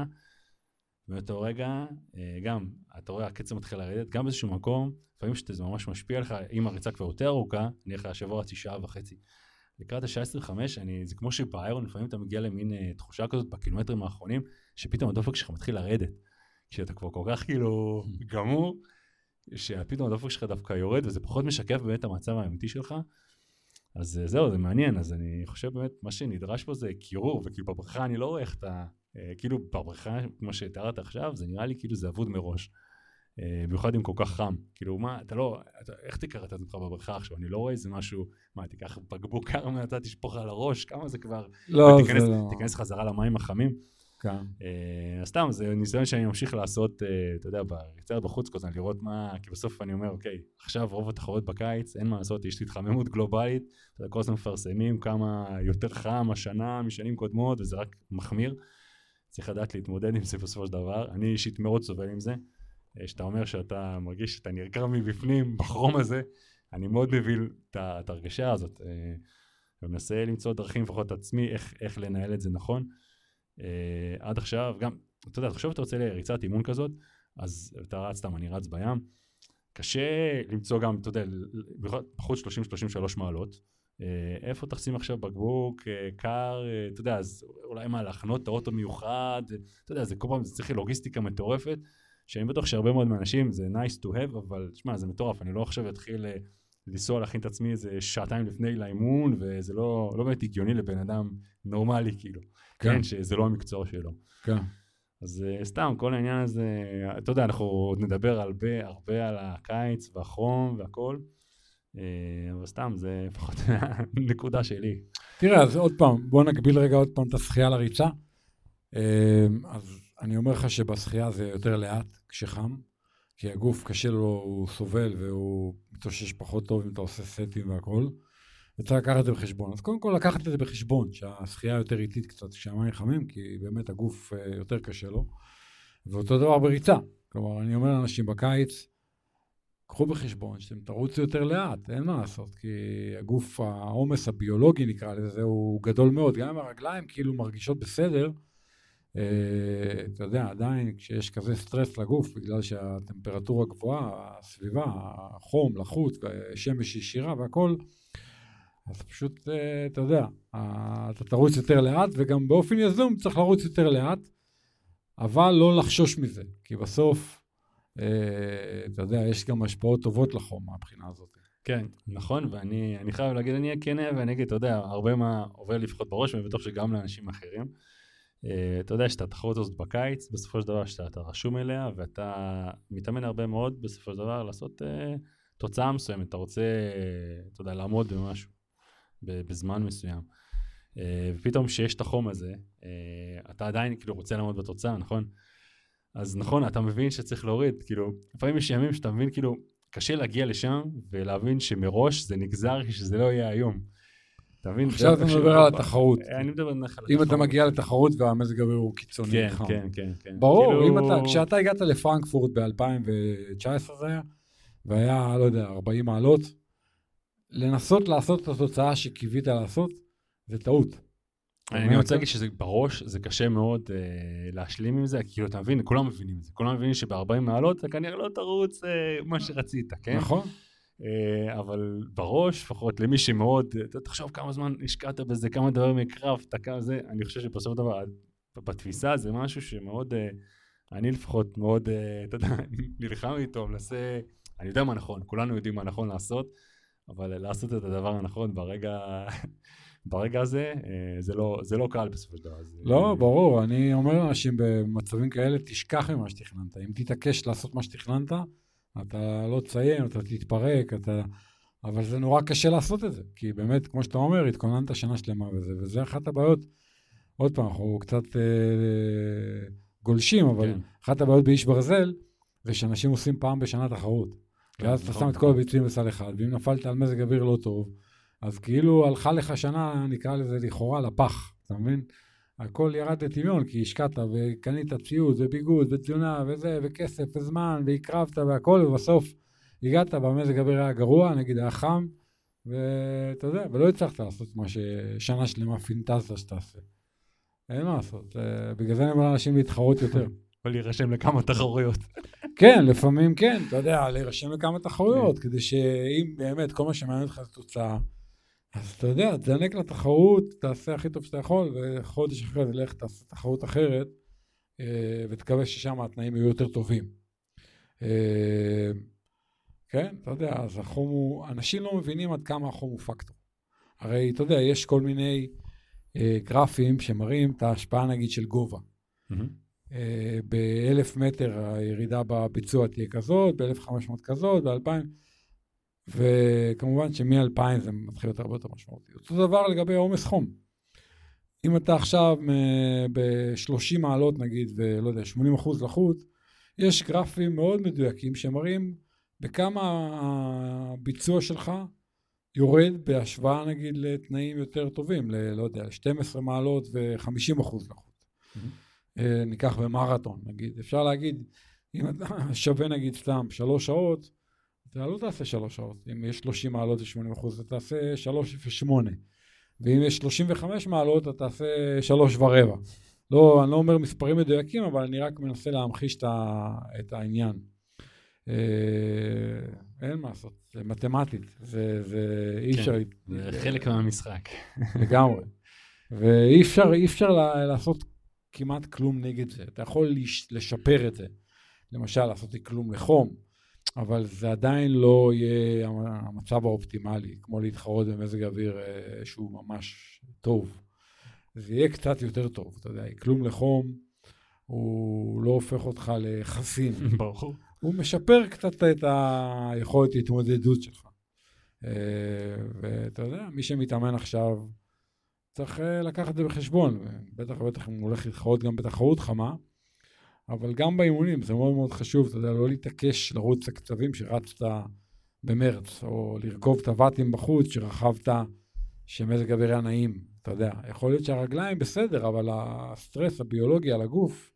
ובאותו רגע, אה, גם, אתה רואה, הקצב מתחיל לרדת, גם באיזשהו מקום, לפעמים שזה ממש משפיע עליך, אם הריצה כבר יותר ארוכה, אני הולך לשבוע רצתי שעה וחצי. לקראת השעה 25, אני, זה כמו שבאיירון, לפעמים אתה מגיע למין uh, תחושה כזאת בקילומטרים האחרונים, שפתאום הדופק שלך מתחיל לרדת. כשאתה כבר כל כך כאילו גמור, שפתאום הדופק שלך דווקא יורד, וזה פחות משקף באמת המצב האמיתי שלך. אז uh, זהו, זה מעניין, אז אני חושב באמת, מה שנדרש פה זה קירור, וכאילו בבריכה אני לא רואה איך אתה, uh, כאילו בבריכה, כמו שתיארת עכשיו, זה נראה לי כאילו זה אבוד מראש. אה, במיוחד אם כל כך חם. כאילו, מה, אתה לא, אתה, איך תיקח את עצמך בבריכה עכשיו? אני לא רואה איזה משהו, מה, תיקח בקבוק קרמה, אתה תשפוך על הראש, כמה זה כבר... לא, תיכנס, זה לא. תיכנס חזרה למים החמים. כן. אה, אז סתם, זה ניסיון שאני ממשיך לעשות, אה, אתה יודע, קצת בחוץ כל הזמן, לראות מה, כי בסוף אני אומר, אוקיי, עכשיו רוב התחרות בקיץ, אין מה לעשות, יש התחממות גלובלית, כל הזמן מפרסמים כמה יותר חם השנה משנים קודמות, וזה רק מחמיר. צריך לדעת להתמודד עם זה בסופו של דבר. אני אישית מאוד סובל עם זה. שאתה אומר שאתה מרגיש שאתה נרגר מבפנים בחרום הזה, אני מאוד מבין את ההרגשה הזאת. אה, ומנסה למצוא דרכים, לפחות עצמי, איך, איך לנהל את זה נכון. אה, עד עכשיו, גם, אתה יודע, תחשוב אתה יוצא לריצת אימון כזאת, אז אתה רץ, סתם, אני רץ בים, קשה למצוא גם, אתה יודע, בחוץ 30-33 מעלות. אה, איפה תשים עכשיו בקבוק אה, קר, אה, אתה יודע, אז אולי מה, להחנות את האוטו מיוחד, אתה יודע, זה כל פעם, זה צריך לוגיסטיקה מטורפת, שאני בטוח שהרבה מאוד מהאנשים זה nice to have, אבל תשמע, זה מטורף, אני לא עכשיו אתחיל אה, לנסוע להכין את עצמי איזה שעתיים לפני לאימון, וזה לא, לא באמת הגיוני לבן אדם נורמלי, כאילו, כן. כן, שזה לא המקצוע שלו. כן. אז uh, סתם, כל העניין הזה, אתה יודע, אנחנו עוד נדבר הרבה, הרבה על הקיץ והחום והכל, אבל סתם, זה לפחות הנקודה שלי. תראה, אז עוד פעם, בוא נגביל רגע עוד פעם את השחייה לריצה. אה, אז אני אומר לך שבשחייה זה יותר לאט כשחם, כי הגוף קשה לו, הוא סובל והוא מתאושש פחות טוב אם אתה עושה סטים והכל. וצריך לקחת את זה בחשבון. אז קודם כל לקחת את זה בחשבון, שהשחייה יותר איטית קצת כשהמים חמים, כי באמת הגוף אה, יותר קשה לו. ואותו דבר בריצה. כלומר, אני אומר לאנשים בקיץ, קחו בחשבון שאתם תרוצו יותר לאט, אין מה לעשות, כי הגוף, העומס הביולוגי נקרא לזה, הוא גדול מאוד. גם אם הרגליים כאילו מרגישות בסדר, אתה יודע, עדיין כשיש כזה סטרס לגוף, בגלל שהטמפרטורה גבוהה, הסביבה, החום, לחוץ, שמש ישירה והכל, אז פשוט, אה, אתה יודע, אה, אתה תרוץ יותר לאט, וגם באופן יזום צריך לרוץ יותר לאט, אבל לא לחשוש מזה, כי בסוף, אה, אתה יודע, יש גם השפעות טובות לחום מהבחינה הזאת. כן, נכון, ואני אני חייב להגיד, אני אהיה כן ואני אגיד, אתה יודע, הרבה מה עובר לפחות בראש, ואני בטוח שגם לאנשים אחרים. אה, אתה יודע, שאתה התחרות הזאת בקיץ, בסופו של דבר שאתה אתה רשום אליה, ואתה מתאמן הרבה מאוד, בסופו של דבר, לעשות אה, תוצאה מסוימת. אתה רוצה, אתה יודע, לעמוד במשהו, בזמן מסוים. אה, ופתאום כשיש את החום הזה, אה, אתה עדיין כאילו רוצה לעמוד בתוצאה, נכון? אז נכון, אתה מבין שצריך להוריד, כאילו, לפעמים יש ימים שאתה מבין, כאילו, קשה להגיע לשם ולהבין שמראש זה נגזר שזה לא יהיה היום. אתה מבין? עכשיו אתה מדבר על התחרות. אני מדבר על התחרות. אם אתה מגיע לתחרות והמזג האוויר הוא קיצוני. כן, חם. כן, כן, כן. ברור, כאילו- אם אתה, כשאתה הגעת לפרנקפורט ב-2019 זה היה, והיה, לא יודע, 40 מעלות, לנסות לעשות את התוצאה שקיווית לעשות, זה טעות. אני רוצה להגיד שזה בראש, זה קשה מאוד אה, להשלים עם זה, כאילו, אתה מבין, כולם מבינים את זה. כולם מבינים שב-40 מעלות אתה כנראה לא תרוץ אה, מה שרצית, כן? נכון? אה, אבל בראש, לפחות למי שמאוד, אתה תחשוב כמה זמן השקעת בזה, כמה דברים הקרבת, כמה זה, אני חושב שבסופו של דבר, בתפיסה זה משהו שמאוד, אה, אני לפחות מאוד, אה, אתה יודע, נלחם איתו, מנסה, אני יודע מה נכון, כולנו יודעים מה נכון לעשות, אבל לעשות את הדבר הנכון ברגע, ברגע הזה, זה לא, זה לא קל בסופו של דבר. זה- לא, ברור, אני אומר לאנשים במצבים כאלה, תשכח ממה שתכננת. אם תתעקש לעשות מה שתכננת, אתה לא תסיים, אתה תתפרק, אתה... אבל זה נורא קשה לעשות את זה, כי באמת, כמו שאתה אומר, התכוננת שנה שלמה וזה, וזה אחת הבעיות. עוד פעם, אנחנו קצת אה, גולשים, אבל כן. אחת הבעיות באיש ברזל, זה שאנשים עושים פעם בשנה תחרות. כן, ואז אתה נכון, שם את נכון. כל הביצועים בסל אחד, ואם נפלת על מזג אוויר לא טוב, אז כאילו הלכה לך שנה, נקרא לזה לכאורה, לפח, אתה מבין? הכל ירד לטמיון, כי השקעת וקנית ציוד וביגוד ותזונה וזה, וכסף וזמן, והקרבת והכל, ובסוף הגעת והמזג האוויר היה גרוע, נגיד היה חם, ואתה יודע, ולא הצלחת לעשות מה ששנה שלמה פינטזת שתעשה. אין מה לעשות, אה, בגלל זה אני אומר לאנשים להתחרות יותר. יכול להירשם לכמה תחרויות. כן, לפעמים כן, אתה יודע, להירשם לכמה תחרויות, כדי שאם באמת כל מה שמעניין אותך זה תוצאה, אז אתה יודע, תזנק לתחרות, תעשה הכי טוב שאתה יכול, וחודש אחרי זה לך תעשה תחרות אחרת, אה, ותקווה ששם התנאים יהיו יותר טובים. אה, כן, אתה יודע, אז החום הוא, אנשים לא מבינים עד כמה החום הוא פקטור. הרי, אתה יודע, יש כל מיני אה, גרפים שמראים את ההשפעה נגיד של גובה. אה, באלף מטר הירידה בביצוע תהיה כזאת, באלף חמש מאות כזאת, באלפיים, וכמובן שמ-2000 זה מתחיל להיות הרבה יותר משמעותי. אותו דבר לגבי עומס חום. אם אתה עכשיו ב-30 מעלות נגיד, ולא יודע, 80 אחוז לחות, יש גרפים מאוד מדויקים שמראים בכמה הביצוע שלך יורד בהשוואה נגיד לתנאים יותר טובים, ל, לא יודע, 12 מעלות ו-50 אחוז לחות. Mm-hmm. ניקח במרתון נגיד, אפשר להגיד, אם אתה שווה נגיד סתם שלוש שעות, אתה לא תעשה שלוש שעות, אם יש 30 מעלות ו-80 אחוז, אתה תעשה שלוש ושמונה. ואם יש 35 מעלות, אתה תעשה שלוש ורבע. לא, אני לא אומר מספרים מדויקים, אבל אני רק מנסה להמחיש את העניין. אה, אין מה לעשות, זה מתמטית, זה, זה אי כן, אפשר... זה חלק מהמשחק. לגמרי. ואי אפשר, אי אפשר לעשות כמעט כלום נגד זה. אתה יכול לשפר את זה. למשל, לעשות כלום לחום, אבל זה עדיין לא יהיה המצב האופטימלי, כמו להתחרות במזג אוויר אה, שהוא ממש טוב. זה יהיה קצת יותר טוב, אתה יודע, כלום לחום, הוא לא הופך אותך לחסין. ברור. הוא משפר קצת את היכולת התמודדות שלך. אה, ואתה יודע, מי שמתאמן עכשיו צריך אה, לקחת את זה בחשבון, בטח ובטח אם הוא הולך להתחרות גם בתחרות חמה, אבל גם באימונים זה מאוד מאוד חשוב, אתה יודע, לא להתעקש לרוץ את הקצבים שרצת במרץ, או לרכוב את הוואטים בחוץ שרכבת שמזג אוויר היה נעים, אתה יודע. יכול להיות שהרגליים בסדר, אבל הסטרס הביולוגי על הגוף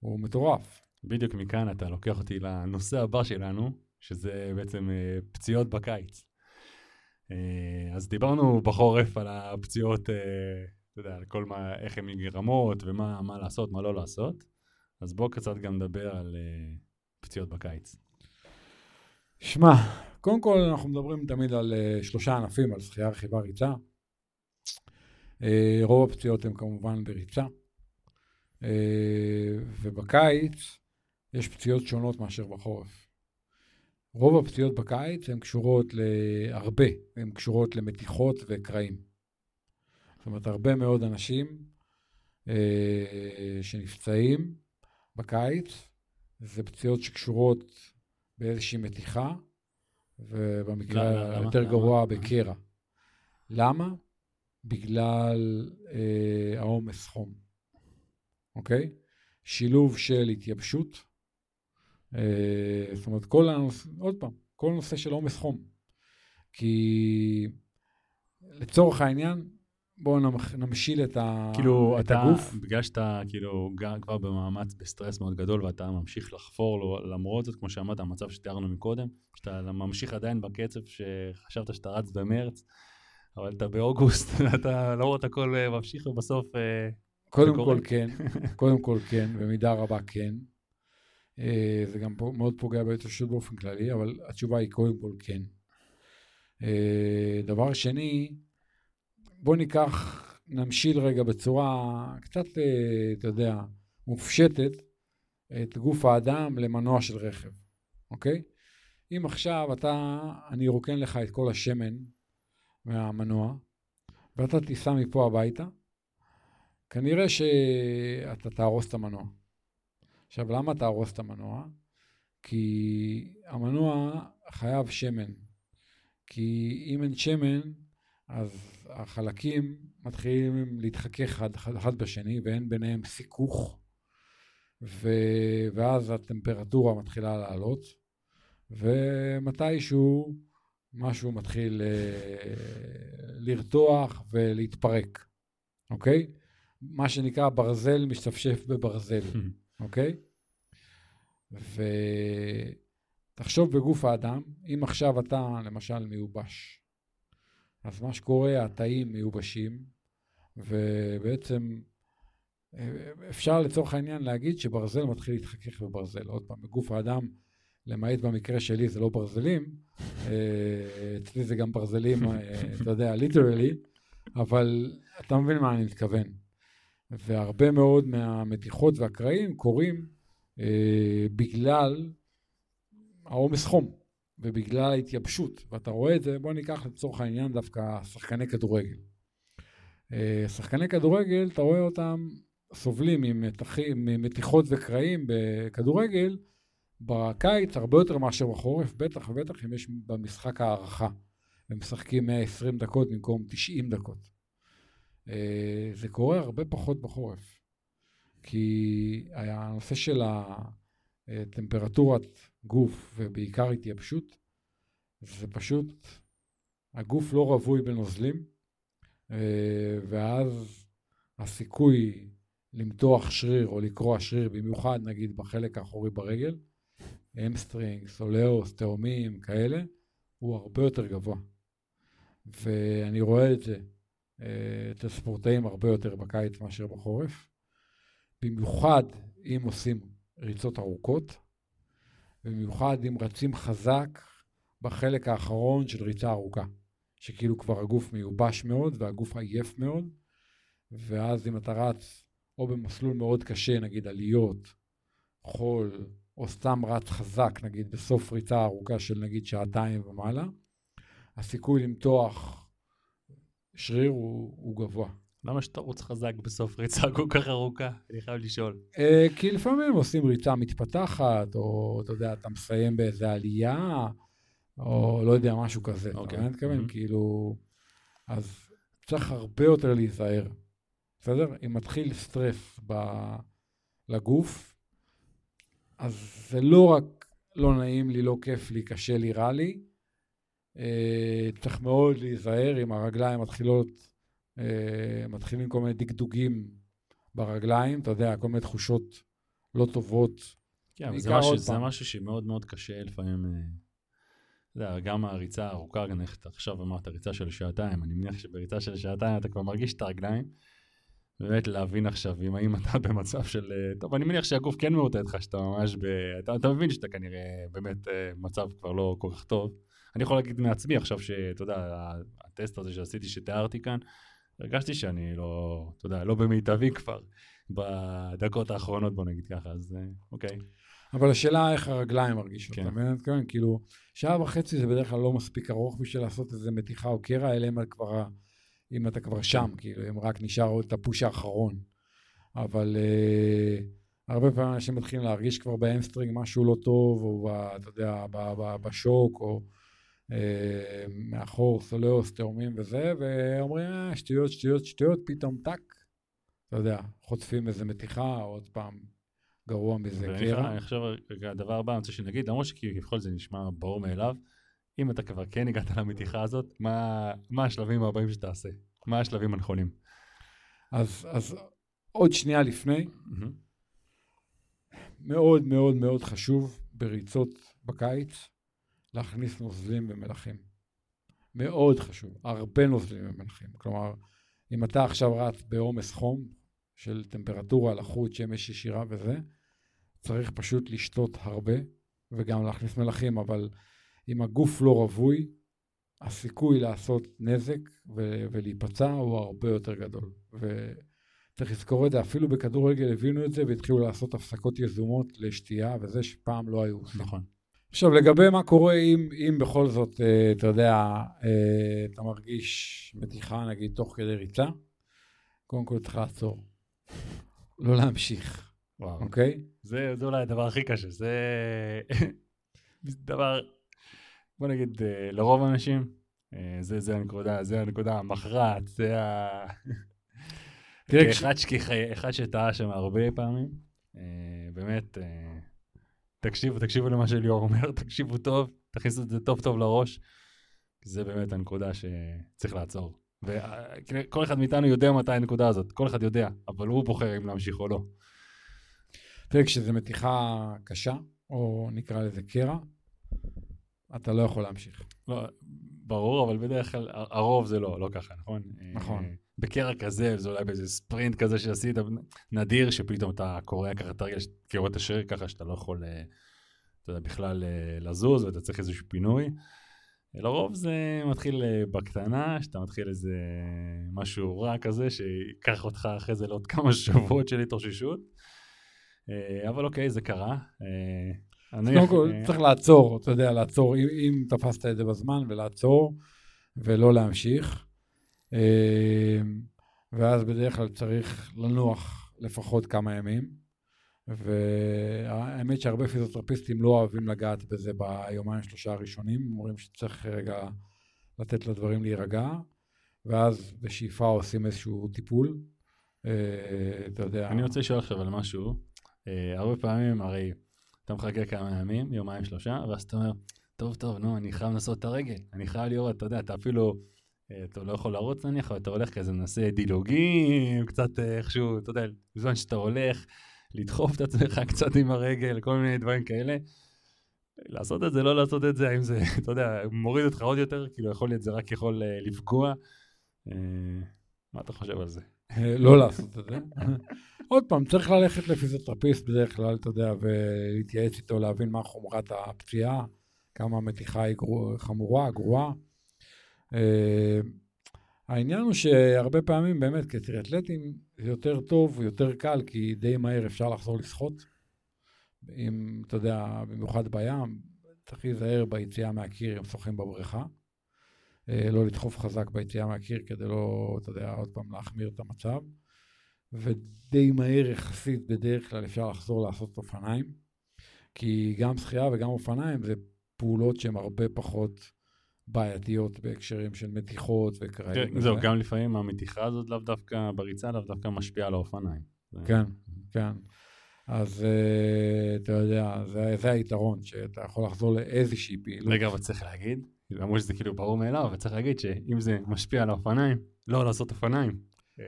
הוא מטורף. בדיוק מכאן אתה לוקח אותי לנושא הבא שלנו, שזה בעצם אה, פציעות בקיץ. אה, אז דיברנו בחורף על הפציעות, אה, אתה יודע, על כל מה, איך הן נגרמות ומה מה לעשות, מה לא לעשות. אז בואו קצת גם נדבר על פציעות בקיץ. שמע, קודם כל אנחנו מדברים תמיד על שלושה ענפים, על שחייה, רכיבה, ריצה. רוב הפציעות הן כמובן בריצה. ובקיץ יש פציעות שונות מאשר בחורף. רוב הפציעות בקיץ הן קשורות להרבה, הן קשורות למתיחות וקרעים. זאת אומרת, הרבה מאוד אנשים אה, שנפצעים בקיץ, זה פציעות שקשורות באיזושהי מתיחה, ובמקרה היותר גרוע בקרע. למה? בגלל אה, העומס חום, אוקיי? שילוב של התייבשות, אה, זאת אומרת, כל הנושא, עוד פעם, כל נושא של עומס חום. כי לצורך העניין, בואו נמשיל את, ה... כאילו, את אתה, הגוף. בגלל שאתה כאילו כבר במאמץ, בסטרס מאוד גדול, ואתה ממשיך לחפור למרות זאת, כמו שאמרת, המצב שתיארנו מקודם, שאתה ממשיך עדיין בקצב שחשבת שאתה רץ במרץ, אבל אתה באוגוסט, אתה לא רואה את הכל אה, ממשיך ובסוף... אה, קודם כל כן, קודם כל כן, במידה רבה כן. אה, זה גם מאוד פוגע בהתאוששות באופן כללי, אבל התשובה היא קודם כל כן. דבר שני, בוא ניקח, נמשיל רגע בצורה קצת, אה, אתה יודע, מופשטת, את גוף האדם למנוע של רכב, אוקיי? אם עכשיו אתה, אני ארוקן לך את כל השמן מהמנוע, ואתה תיסע מפה הביתה, כנראה שאתה תהרוס את המנוע. עכשיו, למה תהרוס את המנוע? כי המנוע חייב שמן. כי אם אין שמן, אז החלקים מתחילים להתחכך אחד, אחד, אחד בשני ואין ביניהם סיכוך, ו... ואז הטמפרטורה מתחילה לעלות, ומתישהו משהו מתחיל אה, לרתוח ולהתפרק, אוקיי? מה שנקרא ברזל משתפשף בברזל. אוקיי? ותחשוב בגוף האדם, אם עכשיו אתה למשל מיובש, אז מה שקורה, התאים מיובשים, ובעצם אפשר לצורך העניין להגיד שברזל מתחיל להתחכך בברזל. עוד פעם, בגוף האדם, למעט במקרה שלי זה לא ברזלים, אה, אצלי זה גם ברזלים, אה, אתה יודע, ליטרלי, אבל אתה מבין מה אני מתכוון. והרבה מאוד מהמתיחות והקרעים קורים אה, בגלל העומס חום ובגלל ההתייבשות, ואתה רואה את זה, בוא ניקח לצורך העניין דווקא שחקני כדורגל. אה, שחקני כדורגל, אתה רואה אותם סובלים ממתחים, ממתיחות וקרעים בכדורגל, בקיץ הרבה יותר מאשר בחורף, בטח ובטח אם יש במשחק הערכה. הם משחקים 120 דקות במקום 90 דקות. אה, זה קורה הרבה פחות בחורף. כי הנושא של הטמפרטורת גוף ובעיקר התייבשות, זה פשוט, הגוף לא רווי בנוזלים, אה, ואז הסיכוי למתוח שריר או לקרוע שריר, במיוחד נגיד בחלק האחורי ברגל, hamstring, soleus, תאומים, כאלה, הוא הרבה יותר גבוה. ואני רואה את זה אה, אצל ספורטאים הרבה יותר בקיץ מאשר בחורף. במיוחד אם עושים ריצות ארוכות, במיוחד אם רצים חזק בחלק האחרון של ריצה ארוכה, שכאילו כבר הגוף מיובש מאוד והגוף עייף מאוד, ואז אם אתה רץ או במסלול מאוד קשה, נגיד עליות, חול, או סתם רץ חזק, נגיד בסוף ריצה ארוכה של נגיד שעתיים ומעלה, הסיכוי למתוח שריר הוא, הוא גבוה. למה שתרוץ חזק בסוף ריצה כל כך ארוכה? אני חייב לשאול. Uh, כי לפעמים עושים ריצה מתפתחת, או אתה יודע, אתה מסיים באיזה עלייה, או לא יודע, משהו כזה. אוקיי. אתה מתכוון? Mm-hmm. כאילו... אז צריך הרבה יותר להיזהר. בסדר? אם מתחיל סטרס ב... לגוף, אז זה לא רק לא נעים לי, לא כיף לי, קשה לי, רע לי, אה, צריך מאוד להיזהר אם הרגליים מתחילות, אה, מתחילים כל מיני דגדוגים ברגליים, אתה יודע, כל מיני תחושות לא טובות. כן, זה משהו, זה משהו שמאוד מאוד קשה לפעמים. אה, אתה יודע, גם הריצה הארוכה, עכשיו אמרת ריצה של שעתיים, אני מניח שבריצה של שעתיים אתה כבר מרגיש את הרגליים. באמת להבין עכשיו אם האם אתה במצב של... טוב, אני מניח שהגוף כן מאותת לך שאתה ממש ב... אתה, אתה מבין שאתה כנראה באמת מצב כבר לא כל כך טוב. אני יכול להגיד מעצמי עכשיו שאתה יודע, הטסט הזה שעשיתי, שתיארתי כאן, הרגשתי שאני לא, אתה יודע, לא במיטבי כבר בדקות האחרונות, בוא נגיד ככה, אז אה, אוקיי. אבל השאלה איך הרגליים מרגישות, כן. אתה מבין? כן, כאילו, שעה וחצי זה בדרך כלל לא מספיק ארוך בשביל לעשות איזה מתיחה או קרע, אלא אם כבר, אם אתה כבר שם, כאילו, אם רק נשאר עוד את הפוש האחרון. אבל אה, הרבה פעמים אנשים מתחילים להרגיש כבר ב hamstring משהו לא טוב, או ב, אתה יודע, בשוק, או... אה, מאחור soleus, תאומים וזה, ואומרים, אה, שטויות, שטויות, שטויות, פתאום טאק, אתה יודע, חוטפים איזה מתיחה, עוד פעם גרוע מזה קרע. אני חושב, הדבר הבא, אני רוצה שנגיד, למרות שכביכול זה נשמע ברור מאליו, אם אתה כבר כן הגעת למתיחה הזאת, מה, מה השלבים הבאים שתעשה? מה השלבים הנכונים? אז, אז עוד שנייה לפני, מאוד מאוד מאוד חשוב בריצות בקיץ, להכניס נוזלים ומלחים. מאוד חשוב, הרבה נוזלים ומלחים. כלומר, אם אתה עכשיו רץ בעומס חום של טמפרטורה, לחות, שמש ישירה וזה, צריך פשוט לשתות הרבה וגם להכניס מלחים, אבל אם הגוף לא רווי, הסיכוי לעשות נזק ו- ולהיפצע הוא הרבה יותר גדול. וצריך לזכור את זה, אפילו בכדורגל הבינו את זה והתחילו לעשות הפסקות יזומות לשתייה, וזה שפעם לא היו. נכון. עכשיו, לגבי מה קורה אם, אם בכל זאת, אה, אתה יודע, אה, אתה מרגיש מתיחה, נגיד, תוך כדי ריצה, קודם כל צריך לעצור. לא להמשיך, וואו. אוקיי? זה, זה אולי הדבר הכי קשה, זה דבר, בוא נגיד, אה, לרוב האנשים, זה, זה הנקודה, זה הנקודה המכרעת, זה ה... תראה, אחד, כש... אחד שטעה שם הרבה פעמים, באמת, תקשיבו, תקשיבו למה שליאור אומר, תקשיבו טוב, תכניסו את זה טוב טוב לראש. זה באמת הנקודה שצריך לעצור. וכל אחד מאיתנו יודע מתי הנקודה הזאת, כל אחד יודע, אבל הוא בוחר אם להמשיך או לא. תראה, כשזו מתיחה קשה, או נקרא לזה קרע, אתה לא יכול להמשיך. לא, ברור, אבל בדרך כלל הרוב זה לא, לא ככה, נכון? נכון. אה, בקרע כזה, זה אולי באיזה ספרינט כזה שעשית, נדיר שפתאום אתה קורע ככה תרגיל, קורע את השריר ככה שאתה לא יכול, אה, אתה יודע, בכלל אה, לזוז ואתה צריך איזשהו פינוי. לרוב זה מתחיל בקטנה, שאתה מתחיל איזה משהו רע כזה, שיקח אותך אחרי זה לעוד כמה שבועות של התאוששות. אבל אוקיי, זה קרה. קודם כל צריך לעצור, אתה יודע, לעצור, אם, אם תפסת את זה בזמן, ולעצור, ולא להמשיך. אה, ואז בדרך כלל צריך לנוח לפחות כמה ימים, והאמת שהרבה פיזיותרפיסטים לא אוהבים לגעת בזה ביומיים שלושה הראשונים, אומרים שצריך רגע לתת לדברים להירגע, ואז בשאיפה עושים איזשהו טיפול, אה, אתה יודע... אני רוצה לשאול עכשיו על משהו. אה, הרבה פעמים, הרי אתה מחכה כמה ימים, יומיים שלושה, ואז אתה אומר, טוב, טוב, נו, אני חייב לעשות את הרגל, אני חייב לראות, אתה יודע, אתה אפילו, אתה לא יכול לרוץ נניח, אתה הולך כזה, מנסה דילוגים, קצת איכשהו, אתה יודע, בזמן שאתה הולך, לדחוף את עצמך קצת עם הרגל, כל מיני דברים כאלה. לעשות את זה, לא לעשות את זה, האם זה, אתה יודע, מוריד אותך עוד יותר, כאילו יכול להיות זה רק יכול לפגוע. מה אתה חושב על זה? לא לעשות את זה. עוד פעם, צריך ללכת לפיזיותרפיסט בדרך כלל, אתה יודע, ולהתייעץ איתו, להבין מה חומרת הפציעה, כמה המתיחה היא חמורה, גרועה. Uh, העניין הוא שהרבה פעמים באמת כטריאטלטים זה יותר טוב ויותר קל, כי די מהר אפשר לחזור לשחות. אם, אתה יודע, במיוחד בים, צריך להיזהר ביציאה מהקיר אם שוחים בבריכה. אה, לא לדחוף חזק ביציאה מהקיר כדי לא, אתה יודע, עוד פעם להחמיר את המצב. ודי מהר יחסית בדרך כלל אפשר לחזור לעשות אופניים, כי גם שחייה וגם אופניים זה פעולות שהן הרבה פחות בעייתיות בהקשרים של מתיחות וכאלה. כן, זהו, גם לפעמים המתיחה הזאת לאו דווקא בריצה, לאו דווקא משפיעה על האופניים. כן, כן. אז uh, אתה יודע, זה, זה היתרון, שאתה יכול לחזור לאיזושהי פעילות. רגע, אבל צריך להגיד, למרות שזה כאילו ברור מאליו, אבל צריך להגיד שאם זה משפיע על האופניים, לא לעשות אופניים.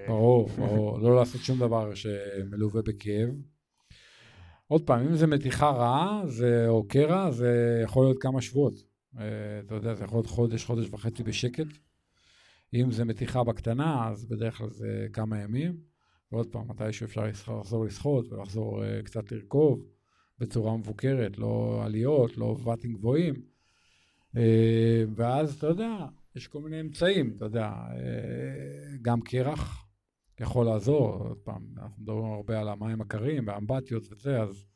ברור, ברור, לא לעשות שום דבר שמלווה בכאב. עוד פעם, אם זה מתיחה רעה זה, או קרע, זה יכול להיות כמה שבועות. אה, אתה יודע, זה יכול להיות חודש, חודש וחצי בשקט. אם זה מתיחה בקטנה, אז בדרך כלל זה כמה ימים. ועוד פעם, מתישהו אפשר לחזור לשחות ולחזור uh, קצת לרכוב בצורה מבוקרת, לא עליות, לא ואטים גבוהים. Uh, ואז, אתה יודע, יש כל מיני אמצעים, אתה יודע, גם קרח יכול לעזור, עוד פעם, אנחנו מדברים הרבה על המים הקרים והאמבטיות וזה, אז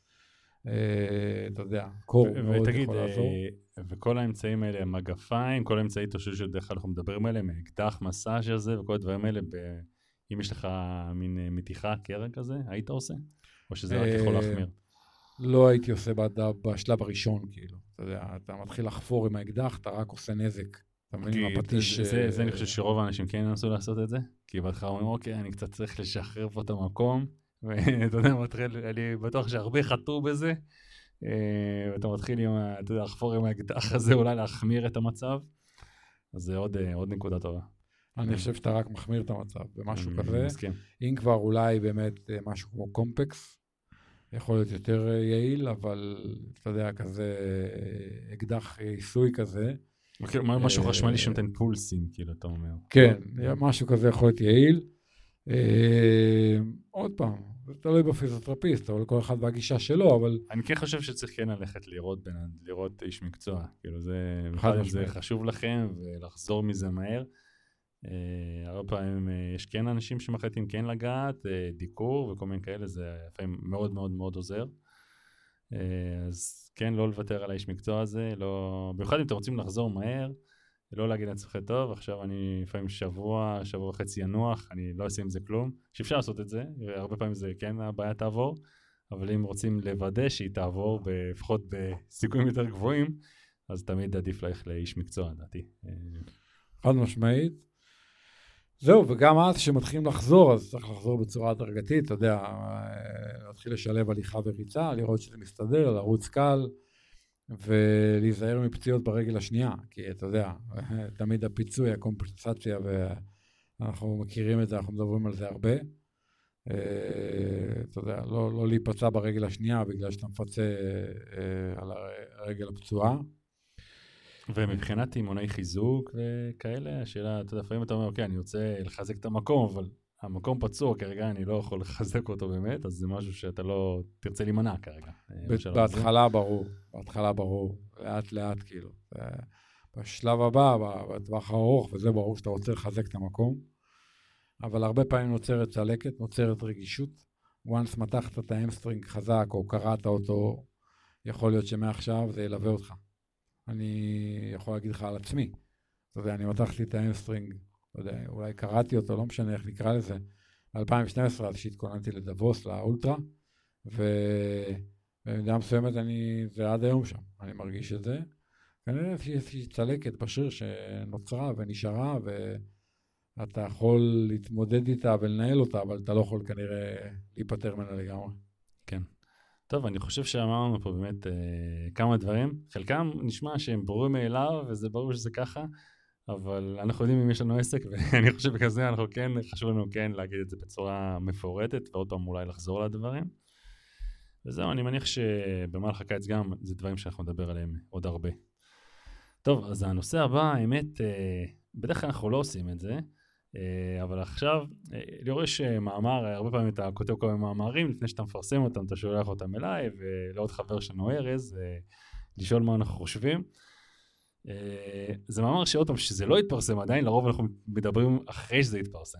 אתה יודע, קור מאוד ותגיד, יכול לעזור. וכל האמצעים האלה, מגפיים, כל האמצעי תושבים שבדרך כלל אנחנו מדברים עליהם, אקדח, מסאז' הזה וכל הדברים האלה, ב... אם יש לך מין אה, מתיחה, קרע כזה, היית עושה? או שזה רק יכול אה, להחמיר? לא הייתי עושה בשלב הראשון, כאילו. אתה יודע, אתה מתחיל לחפור עם האקדח, אתה רק עושה נזק. אתה מבין עם הפטיש... זה, זה אני חושב שרוב האנשים כן ינסו לעשות את זה, כי בהתחלה אומרים, אוקיי, אני קצת צריך לשחרר פה את המקום, ואתה יודע, מתחיל, אני בטוח שהרבה חטאו בזה, אה, ואתה מתחיל עם, אתה יודע, לחפור עם האקדח הזה, אולי להחמיר את המצב, אז זה עוד, עוד נקודה טובה. אני חושב שאתה רק מחמיר את המצב במשהו כזה. אם כבר אולי באמת אה, משהו כמו קומפקס, יכול להיות יותר אה, יעיל, אבל אתה יודע, כזה אה, אקדח עיסוי כזה. משהו חשמלי שנותן פולסים, כאילו, אתה אומר. כן, משהו כזה יכול להיות יעיל. עוד פעם, זה תלוי בפיזיותרפיסט, אבל כל אחד והגישה שלו, אבל... אני כן חושב שצריך כן ללכת לראות, לראות איש מקצוע. כאילו, זה, זה חשוב לכם, ולחזור מזה מהר. Uh, הרבה פעמים uh, יש כן אנשים שמחליטים כן לגעת, uh, דיקור וכל מיני כאלה, זה לפעמים מאוד מאוד מאוד עוזר. אז כן, לא לוותר על האיש מקצוע הזה, לא... במיוחד אם אתם רוצים לחזור מהר, לא להגיד לעצמכם, טוב, עכשיו אני לפעמים שבוע, שבוע וחצי ינוח, אני לא אעשה עם זה כלום, שאפשר לעשות את זה, והרבה פעמים זה כן הבעיה תעבור, אבל אם רוצים לוודא שהיא תעבור, לפחות בסיכויים יותר גבוהים, אז תמיד עדיף ללכת לאיש מקצוע, לדעתי. חד משמעית. זהו, וגם אז כשמתחילים לחזור, אז צריך לחזור בצורה הדרגתית, אתה יודע, להתחיל לשלב הליכה וריצה, לראות שזה מסתדר, לרוץ קל, ולהיזהר מפציעות ברגל השנייה, כי אתה יודע, תמיד הפיצוי, הקומפנסציה, ואנחנו מכירים את זה, אנחנו מדברים על זה הרבה. אתה יודע, לא, לא להיפצע ברגל השנייה בגלל שאתה מפצה אה, על הרגל הפצועה. ומבחינת אימוני חיזוק וכאלה, השאלה, אתה יודע, לפעמים אתה אומר, אוקיי, אני רוצה לחזק את המקום, אבל המקום פצוע כרגע, אני לא יכול לחזק אותו באמת, אז זה משהו שאתה לא תרצה להימנע כרגע. אה, בהתחלה ברור, בהתחלה ברור, לאט לאט כאילו. בשלב הבא, בטווח הארוך, וזה ברור שאתה רוצה לחזק את המקום, אבל הרבה פעמים נוצרת צלקת, נוצרת רגישות. once מתחת את ה hamstring חזק או קרעת אותו, יכול להיות שמעכשיו זה ילווה אותך. אני יכול להגיד לך על עצמי. אתה יודע, אני מתחתי את ה hamstring, לא יודע, אולי קרעתי אותו, לא משנה איך נקרא לזה, ב-2012, אז שהתכוננתי לדבוס, לאולטרה, ובמידה מסוימת אני, זה עד היום שם, אני מרגיש את זה. כנראה איזושהי צלקת בשריר שנוצרה ונשארה, ואתה יכול להתמודד איתה ולנהל אותה, אבל אתה לא יכול כנראה להיפטר ממנה לגמרי. כן. טוב, אני חושב שאמרנו פה באמת אה, כמה דברים. חלקם נשמע שהם ברורים מאליו, וזה ברור שזה ככה, אבל אנחנו יודעים אם יש לנו עסק, ואני חושב בגלל אנחנו כן, חשוב לנו כן להגיד את זה בצורה מפורטת, ועוד פעם אולי לחזור לדברים. וזהו, אני מניח שבמהלך הקיץ גם זה דברים שאנחנו נדבר עליהם עוד הרבה. טוב, אז הנושא הבא, האמת, אה, בדרך כלל אנחנו לא עושים את זה, אה, אבל עכשיו, אה, ליאור יש מאמר, הרבה פעמים אתה כותב כל מיני מאמרים, לפני שאתה מפרסם אותם, אתה שולח אותם אליי, ולעוד חבר שלנו ארז, לשאול מה אנחנו חושבים. זה מאמר שעוד פעם, שזה לא התפרסם עדיין, לרוב אנחנו מדברים אחרי שזה התפרסם.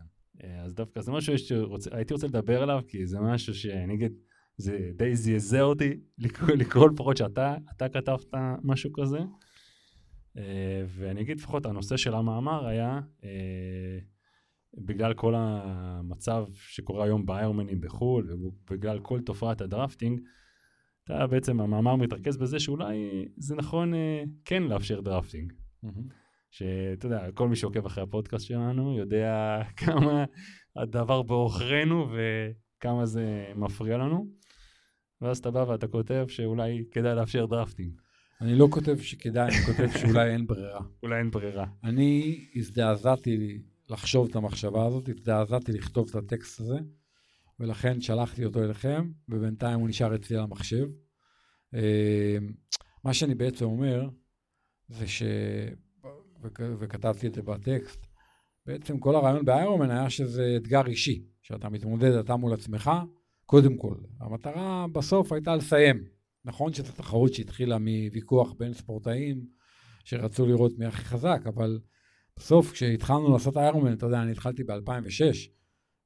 אז דווקא זה משהו שהייתי רוצה לדבר עליו, כי זה משהו שאני אגיד, זה די זעזע אותי לקרוא, לפחות שאתה כתבת משהו כזה. אה, ואני אגיד לפחות הנושא של המאמר היה אה, בגלל כל המצב שקורה היום באיירונמנים בחו"ל ובגלל כל תופעת ה drafting, אתה בעצם המאמר מתרכז בזה שאולי זה נכון אה, כן לאפשר drafting. שאתה יודע, כל מי שעוקב אחרי הפודקאסט שלנו יודע כמה הדבר בעוכרינו וכמה זה מפריע לנו. ואז אתה בא ואתה כותב שאולי כדאי לאפשר דרפטינג. אני לא כותב שכדאי, אני כותב שאולי אין ברירה. אולי אין ברירה. אני הזדעזעתי לחשוב את המחשבה הזאת, הזדעזעתי לכתוב את הטקסט הזה, ולכן שלחתי אותו אליכם, ובינתיים הוא נשאר אצלי על המחשב. אה, מה שאני בעצם אומר, זה ש... וכתבתי את זה בטקסט, בעצם כל הרעיון באיירומן היה שזה אתגר אישי, שאתה מתמודד אתה מול עצמך, קודם כל. המטרה בסוף הייתה לסיים. נכון שזו תחרות שהתחילה מוויכוח בין ספורטאים שרצו לראות מי הכי חזק, אבל בסוף כשהתחלנו לעשות איירומן, אתה יודע, אני התחלתי ב-2006,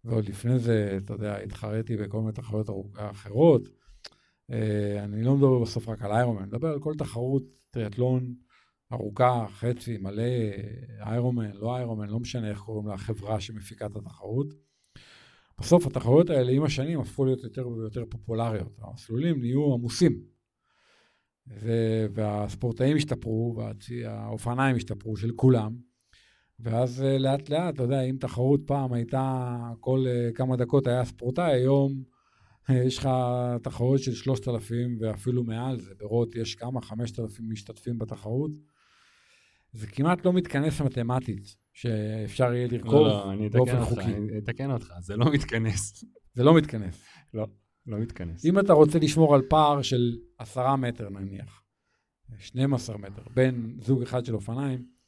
ועוד לפני זה, אתה יודע, התחרתי בכל מיני תחרויות אחרות. אה, אני לא מדבר בסוף רק על איירומן, אני מדבר על כל תחרות טריאטלון ארוכה, חצי, מלא, איירומן, לא איירומן, לא משנה איך קוראים לחברה שמפיקה את התחרות. בסוף התחרויות האלה עם השנים הפכו להיות יותר ויותר פופולריות. המסלולים נהיו עמוסים. והספורטאים השתפרו, והאופניים השתפרו של כולם. ואז אה, לאט לאט, אתה יודע, אם תחרות פעם הייתה, כל uh, כמה דקות היה ספורטאי, היום uh, יש לך תחרות של 3,000 ואפילו מעל זה. ברוט יש כמה? 5,000 משתתפים בתחרות. זה כמעט לא מתכנס מתמטית. שאפשר יהיה לרכוב לא, לא, באופן חוקי. אני אתקן אותך, זה לא מתכנס. זה לא מתכנס. לא, לא מתכנס. אם אתה רוצה לשמור על פער של עשרה מטר נניח, 12 מטר, בין זוג אחד של אופניים, אה,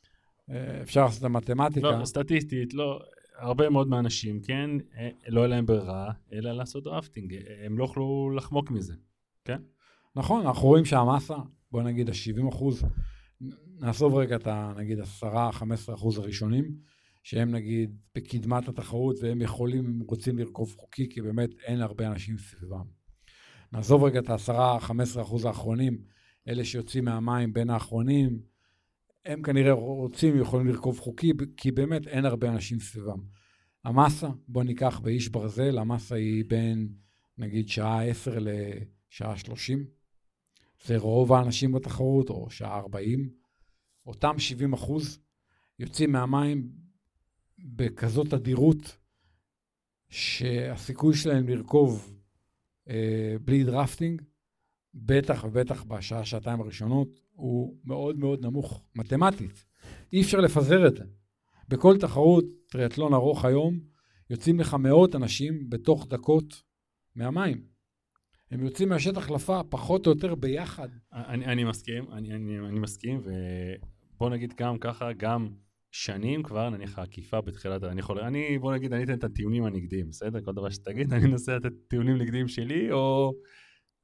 אפשר לעשות את המתמטיקה. לא, סטטיסטית, לא, הרבה מאוד מהאנשים, כן, אה, לא יהיה להם ברירה, אלא לעשות דרפטינג. הם לא יוכלו לחמוק מזה, כן? נכון, אנחנו רואים שהמסה, בוא נגיד ה-70 אחוז, נעזוב רגע את ה... נגיד 10-15 אחוז הראשונים, שהם נגיד בקדמת התחרות והם יכולים, הם רוצים לרכוב חוקי, כי באמת אין הרבה אנשים סביבם. נעזוב רגע את ה-10-15 אחוז האחרונים, אלה שיוצאים מהמים בין האחרונים, הם כנראה רוצים, יכולים לרכוב חוקי, כי באמת אין הרבה אנשים סביבם. המסה, בוא ניקח באיש ברזל, המסה היא בין נגיד שעה 10 לשעה 30. זה רוב האנשים בתחרות, או שעה 40. אותם 70 אחוז יוצאים מהמים בכזאת אדירות, שהסיכוי שלהם לרכוב אה, בלי דרפטינג, בטח ובטח בשעה, שעתיים הראשונות, הוא מאוד מאוד נמוך, מתמטית. אי אפשר לפזר את זה. בכל תחרות טריאטלון ארוך היום, יוצאים לך מאות אנשים בתוך דקות מהמים. הם יוצאים מהשטח החלפה פחות או יותר ביחד. אני, אני מסכים, אני, אני, אני מסכים, ובוא נגיד גם ככה, גם שנים כבר, נניח העקיפה בתחילת, אני יכול, אני, בוא נגיד, אני אתן את הטיעונים הנגדיים, בסדר? כל דבר שתגיד, אני אנסה לתת טיעונים נגדיים שלי, או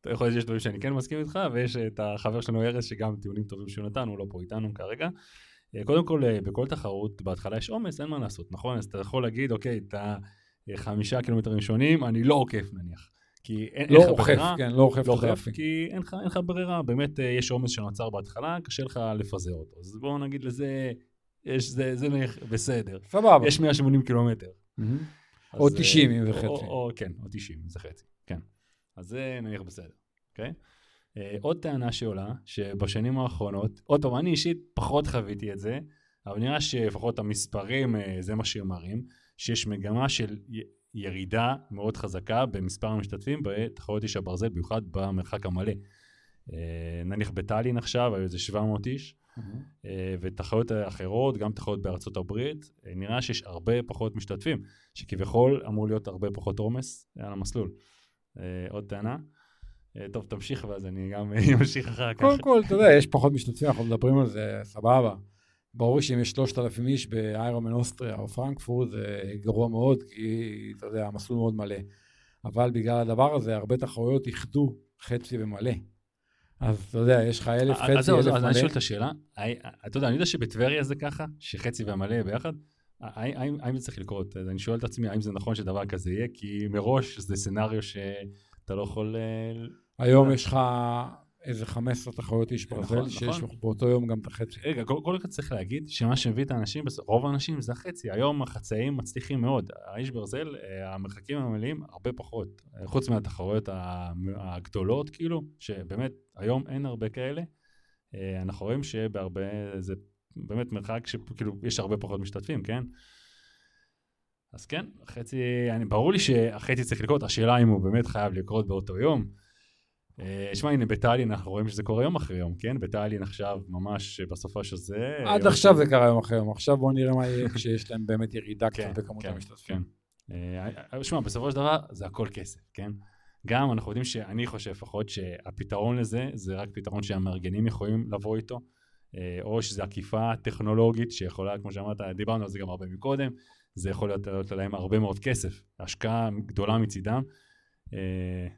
אתה יכול להיות שיש דברים שאני כן מסכים איתך, ויש את החבר שלנו ארז, שגם טיעונים טובים שהוא נתן, הוא לא פה איתנו כרגע. אה, קודם כל, אה, בכל תחרות, בהתחלה יש עומס, אין מה לעשות, נכון? אז אתה יכול להגיד, אוקיי, את החמישה קילומטרים ראשונים, אני לא עוקף נניח. כי אין, לא לך ברירה. כן, לא אוכף, לא אוכף, כי אין לך, אין לך ברירה, באמת אה, יש עומס שנוצר בהתחלה, קשה לך לפזר אותו. אז בואו נגיד לזה, יש, זה, זה בסדר. סבבה. יש 180 קילומטר. Mm-hmm. או אז, 90 אה, אם זה חצי. או, או, כן, או 90 אם זה חצי, כן. אז זה נניח בסדר, אוקיי? אה, עוד טענה שעולה, שבשנים האחרונות, עוד פעם, אני אישית פחות חוויתי את זה, אבל נראה שלפחות המספרים, אה, זה מה שהם מראים, שיש מגמה של י- ירידה מאוד חזקה במספר המשתתפים בתחרות איש הברזל, במיוחד במרחק המלא. אה, נניח בטאלין עכשיו, היו איזה 700 איש. אה, ותחרויות אחרות, גם תחרויות בארצות הברית, אה, נראה שיש הרבה פחות משתתפים, שכביכול אמור להיות הרבה פחות עומס על המסלול. אה, עוד טענה? אה, טוב, תמשיך ואז אני גם אמשיך אחר כך. קודם כל, אתה יודע, יש פחות משתתפים, אנחנו מדברים על זה, סבבה. ברור שאם יש 3,000 איש באיירומן אוסטריה או פרנקפורט, זה גרוע מאוד, כי, אתה יודע, המסלול מאוד מלא. אבל בגלל הדבר הזה, הרבה תחרויות איחדו חצי ומלא. אז אתה יודע, יש לך אלף חצי, אלף אז אני שואל מלא. את השאלה, אתה יודע, אני יודע שבטבריה זה ככה, שחצי והמלא ביחד, האם- האם זה צריך לקרות? אני שואל את עצמי, האם זה נכון שדבר כזה יהיה? כי מראש זה סצנריו שאתה לא יכול... אה, היום יש לך איזה 15 תחרויות איש נכון, ברזל, שיש נכון. באותו יום גם את החצי. רגע, קודם כל צריך להגיד שמה שמביא את האנשים, רוב האנשים זה החצי, היום החצאים מצליחים מאוד, האיש ברזל, אה, המרחקים המלאים הרבה פחות, אה, חוץ מהתחרויות הגדולות כאילו, שבאמת היום אין הרבה כאלה, אנחנו רואים שבהרבה, זה באמת מרחק שכאילו יש הרבה פחות משתתפים, כן? אז כן, החצי, אני, ברור לי שהחצי צריך לקרות, השאלה אם הוא באמת חייב לקרות באותו יום. אה, שמע, הנה בטאלין אנחנו רואים שזה קורה יום אחרי יום, כן? בטאלין עכשיו ממש בסופו של זה. עד עכשיו זה קרה יום אחרי יום, עכשיו בואו נראה מה יהיה כשיש להם באמת ירידה כן, קצת בכמות כן, המשתתפים. כן. אה, שמע, בסופו של דבר זה הכל כסף, כן? גם אנחנו יודעים שאני חושב לפחות שהפתרון לזה זה רק פתרון שהמארגנים יכולים לבוא איתו, אה, או שזה עקיפה טכנולוגית שיכולה, כמו שאמרת, דיברנו על זה גם הרבה מקודם, זה יכול להיות עליהם הרבה מאוד כסף, השקעה גדולה מצידם. אה,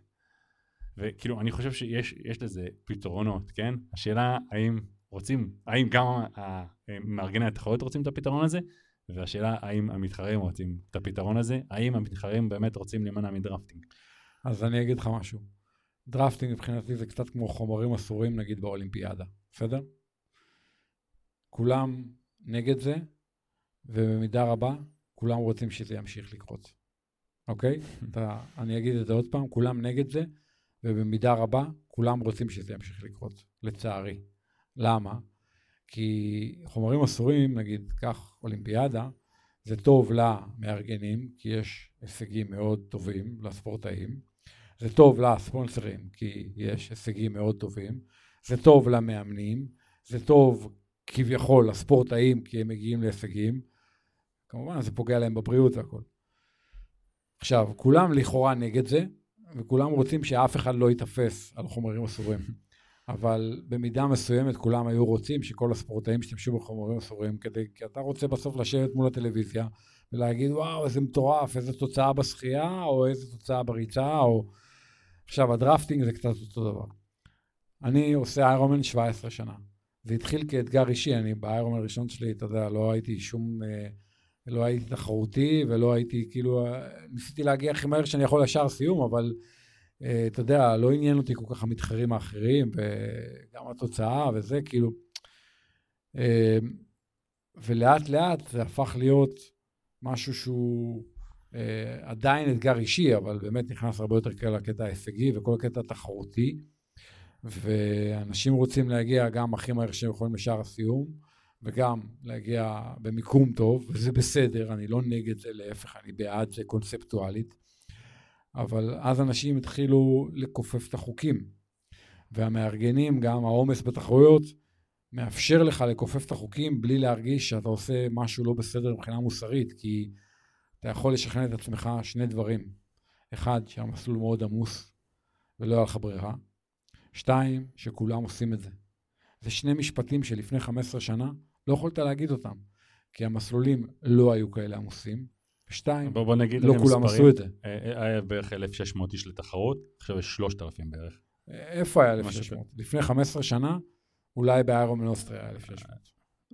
וכאילו, אני חושב שיש יש לזה פתרונות, כן? השאלה האם רוצים, האם גם ה- מארגני התחרויות רוצים את הפתרון הזה, והשאלה האם המתחרים רוצים את הפתרון הזה, האם המתחרים באמת רוצים להימנע מ drafting. אז אני אגיד לך משהו. drafting מבחינתי זה קצת כמו חומרים אסורים נגיד באולימפיאדה, בסדר? כולם נגד זה, ובמידה רבה כולם רוצים שזה ימשיך לקרות, אוקיי? אתה, אני אגיד את זה עוד פעם, כולם נגד זה, ובמידה רבה כולם רוצים שזה ימשיך לקרות, לצערי. למה? כי חומרים אסורים, נגיד, קח אולימפיאדה, זה טוב למארגנים, כי יש הישגים מאוד טובים לספורטאים. זה טוב לספונסרים, כי יש הישגים מאוד טובים. זה טוב למאמנים. זה טוב כביכול לספורטאים, כי הם מגיעים להישגים. כמובן, זה פוגע להם בבריאות והכל. עכשיו, כולם לכאורה נגד זה, וכולם רוצים שאף אחד לא ייתפס על חומרים אסורים. אבל במידה מסוימת כולם היו רוצים שכל הספורטאים ישתמשו בחומרים אסורים, כדי, כי אתה רוצה בסוף לשבת מול הטלוויזיה ולהגיד, וואו, איזה מטורף, איזה תוצאה בשחייה, או איזה תוצאה בריצה, או... עכשיו, הדרפטינג זה קצת אותו דבר. אני עושה איירומן 17 שנה. זה התחיל כאתגר אישי, אני באיירומן הראשון שלי, אתה יודע, לא הייתי שום... אה, לא הייתי תחרותי, ולא הייתי, כאילו, אה, ניסיתי להגיע הכי מהר שאני יכול לשער סיום, אבל אה, אתה יודע, לא עניין אותי כל כך המתחרים האחרים, וגם התוצאה וזה, כאילו... ולאט לאט זה הפך להיות משהו שהוא עדיין אתגר אישי, אבל באמת נכנס הרבה יותר קל לקטע ההישגי וכל הקטע התחרותי, ואנשים רוצים להגיע גם הכי מהר שהם יכולים לשער הסיום, וגם להגיע במיקום טוב, וזה בסדר, אני לא נגד זה, להפך, אני בעד זה קונספטואלית, אבל אז אנשים התחילו לכופף את החוקים, והמארגנים, גם העומס בתחרויות, מאפשר לך לכופף את החוקים בלי להרגיש שאתה עושה משהו לא בסדר מבחינה מוסרית, כי אתה יכול לשכנע את עצמך שני דברים. אחד, שהמסלול מאוד עמוס ולא היה לך ברירה. שתיים, שכולם עושים את זה. זה שני משפטים שלפני 15 שנה לא יכולת להגיד אותם, כי המסלולים לא היו כאלה עמוסים. שתיים, בוא, בוא נגיד לא כולם המספרים. עשו את זה. אה, אה, היה בערך 1,600 איש לתחרות, עכשיו יש 3,000 בערך. איפה היה משהו 1,600? לפני 15 שנה, אולי באיירומן אוסטריה היה 1,600.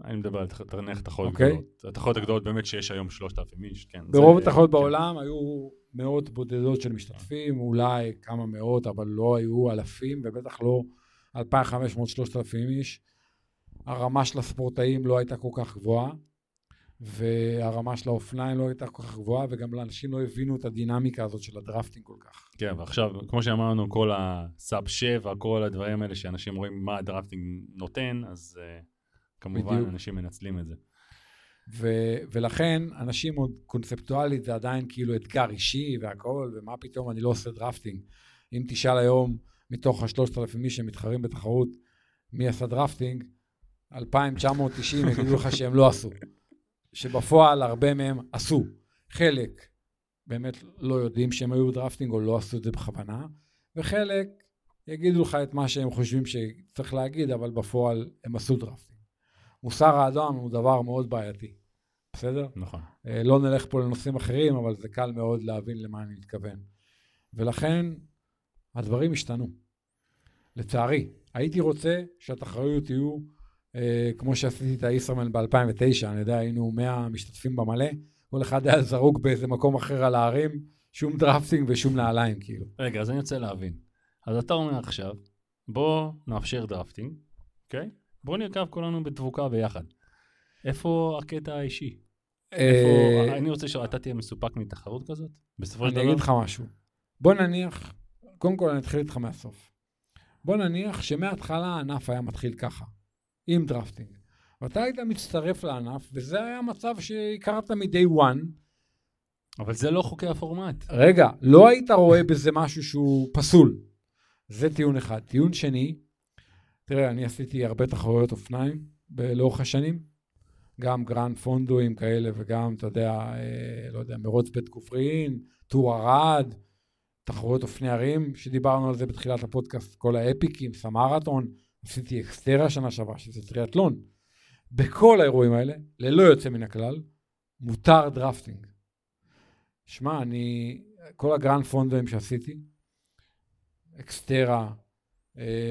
אני מדבר על נניח תחרות אוקיי. גדולות. התחרות הגדולות באמת שיש היום 3,000 איש, כן. ברוב התחרות כן. בעולם היו מאות בודדות של משתתפים, אולי כמה מאות, אבל לא היו אלפים, ובטח לא 2,500-3,000 איש. הרמה של הספורטאים לא הייתה כל כך גבוהה, והרמה של האופניים לא הייתה כל כך גבוהה, וגם אנשים לא הבינו את הדינמיקה הזאת של הדרפטינג כל כך. כן, ועכשיו, כמו שאמרנו, כל הסאב 7, כל הדברים האלה שאנשים רואים מה הדרפטינג נותן, אז uh, כמובן בדיוק. אנשים מנצלים את זה. ו- ולכן אנשים עוד קונספטואלית זה עדיין כאילו אתגר אישי והכל, ומה פתאום אני לא עושה drafting. אם תשאל היום מתוך השלושת אלפים איש שמתחרים בתחרות מי עשה drafting, 2,990 יגידו לך שהם לא עשו. שבפועל הרבה מהם עשו. חלק באמת לא יודעים שהם היו ב drafting או לא עשו את זה בכוונה, וחלק יגידו לך את מה שהם חושבים שצריך להגיד, אבל בפועל הם עשו drafting. מוסר האדם הוא דבר מאוד בעייתי, בסדר? נכון. אה, לא נלך פה לנושאים אחרים, אבל זה קל מאוד להבין למה אני מתכוון. ולכן הדברים השתנו. לצערי, הייתי רוצה שהתחרויות יהיו אה, כמו שעשיתי את הישראמן ב-2009, אני יודע, היינו 100 משתתפים במלא, כל אחד היה זרוק באיזה מקום אחר על ההרים, שום דרפטינג ושום נעליים, כאילו. רגע, אז אני רוצה להבין. אז אתה אומר עכשיו, בוא נאפשר drafting, אוקיי? בוא נרכב כולנו בדבוקה ביחד. איפה הקטע האישי? איפה, אה, אני רוצה שאתה תהיה מסופק מתחרות כזאת? בסופו של דבר... אני אגיד לך משהו. בוא נניח, קודם כל אני אתחיל איתך מהסוף. בוא נניח שמההתחלה הענף היה מתחיל ככה. עם drafting. ואתה היית מצטרף לענף, וזה היה מצב שהכרת מ-day one. אבל זה לא חוקי הפורמט. רגע, לא היית רואה בזה משהו שהוא פסול. זה טיעון אחד. טיעון שני, תראה, אני עשיתי הרבה תחרויות אופניים לאורך השנים, גם גרנד פונדואים כאלה וגם, אתה יודע, אה, לא יודע, מרוץ בית גוברין, טור ערד, תחרויות אופני הרים, שדיברנו על זה בתחילת הפודקאסט, כל האפיקים, סמרתון, עשיתי XTERRA שנה שעברה, שזה טריאטלון. בכל האירועים האלה, ללא יוצא מן הכלל, מותר drafting. שמע, אני, כל הגרנד פונדואים שעשיתי, XTERRA,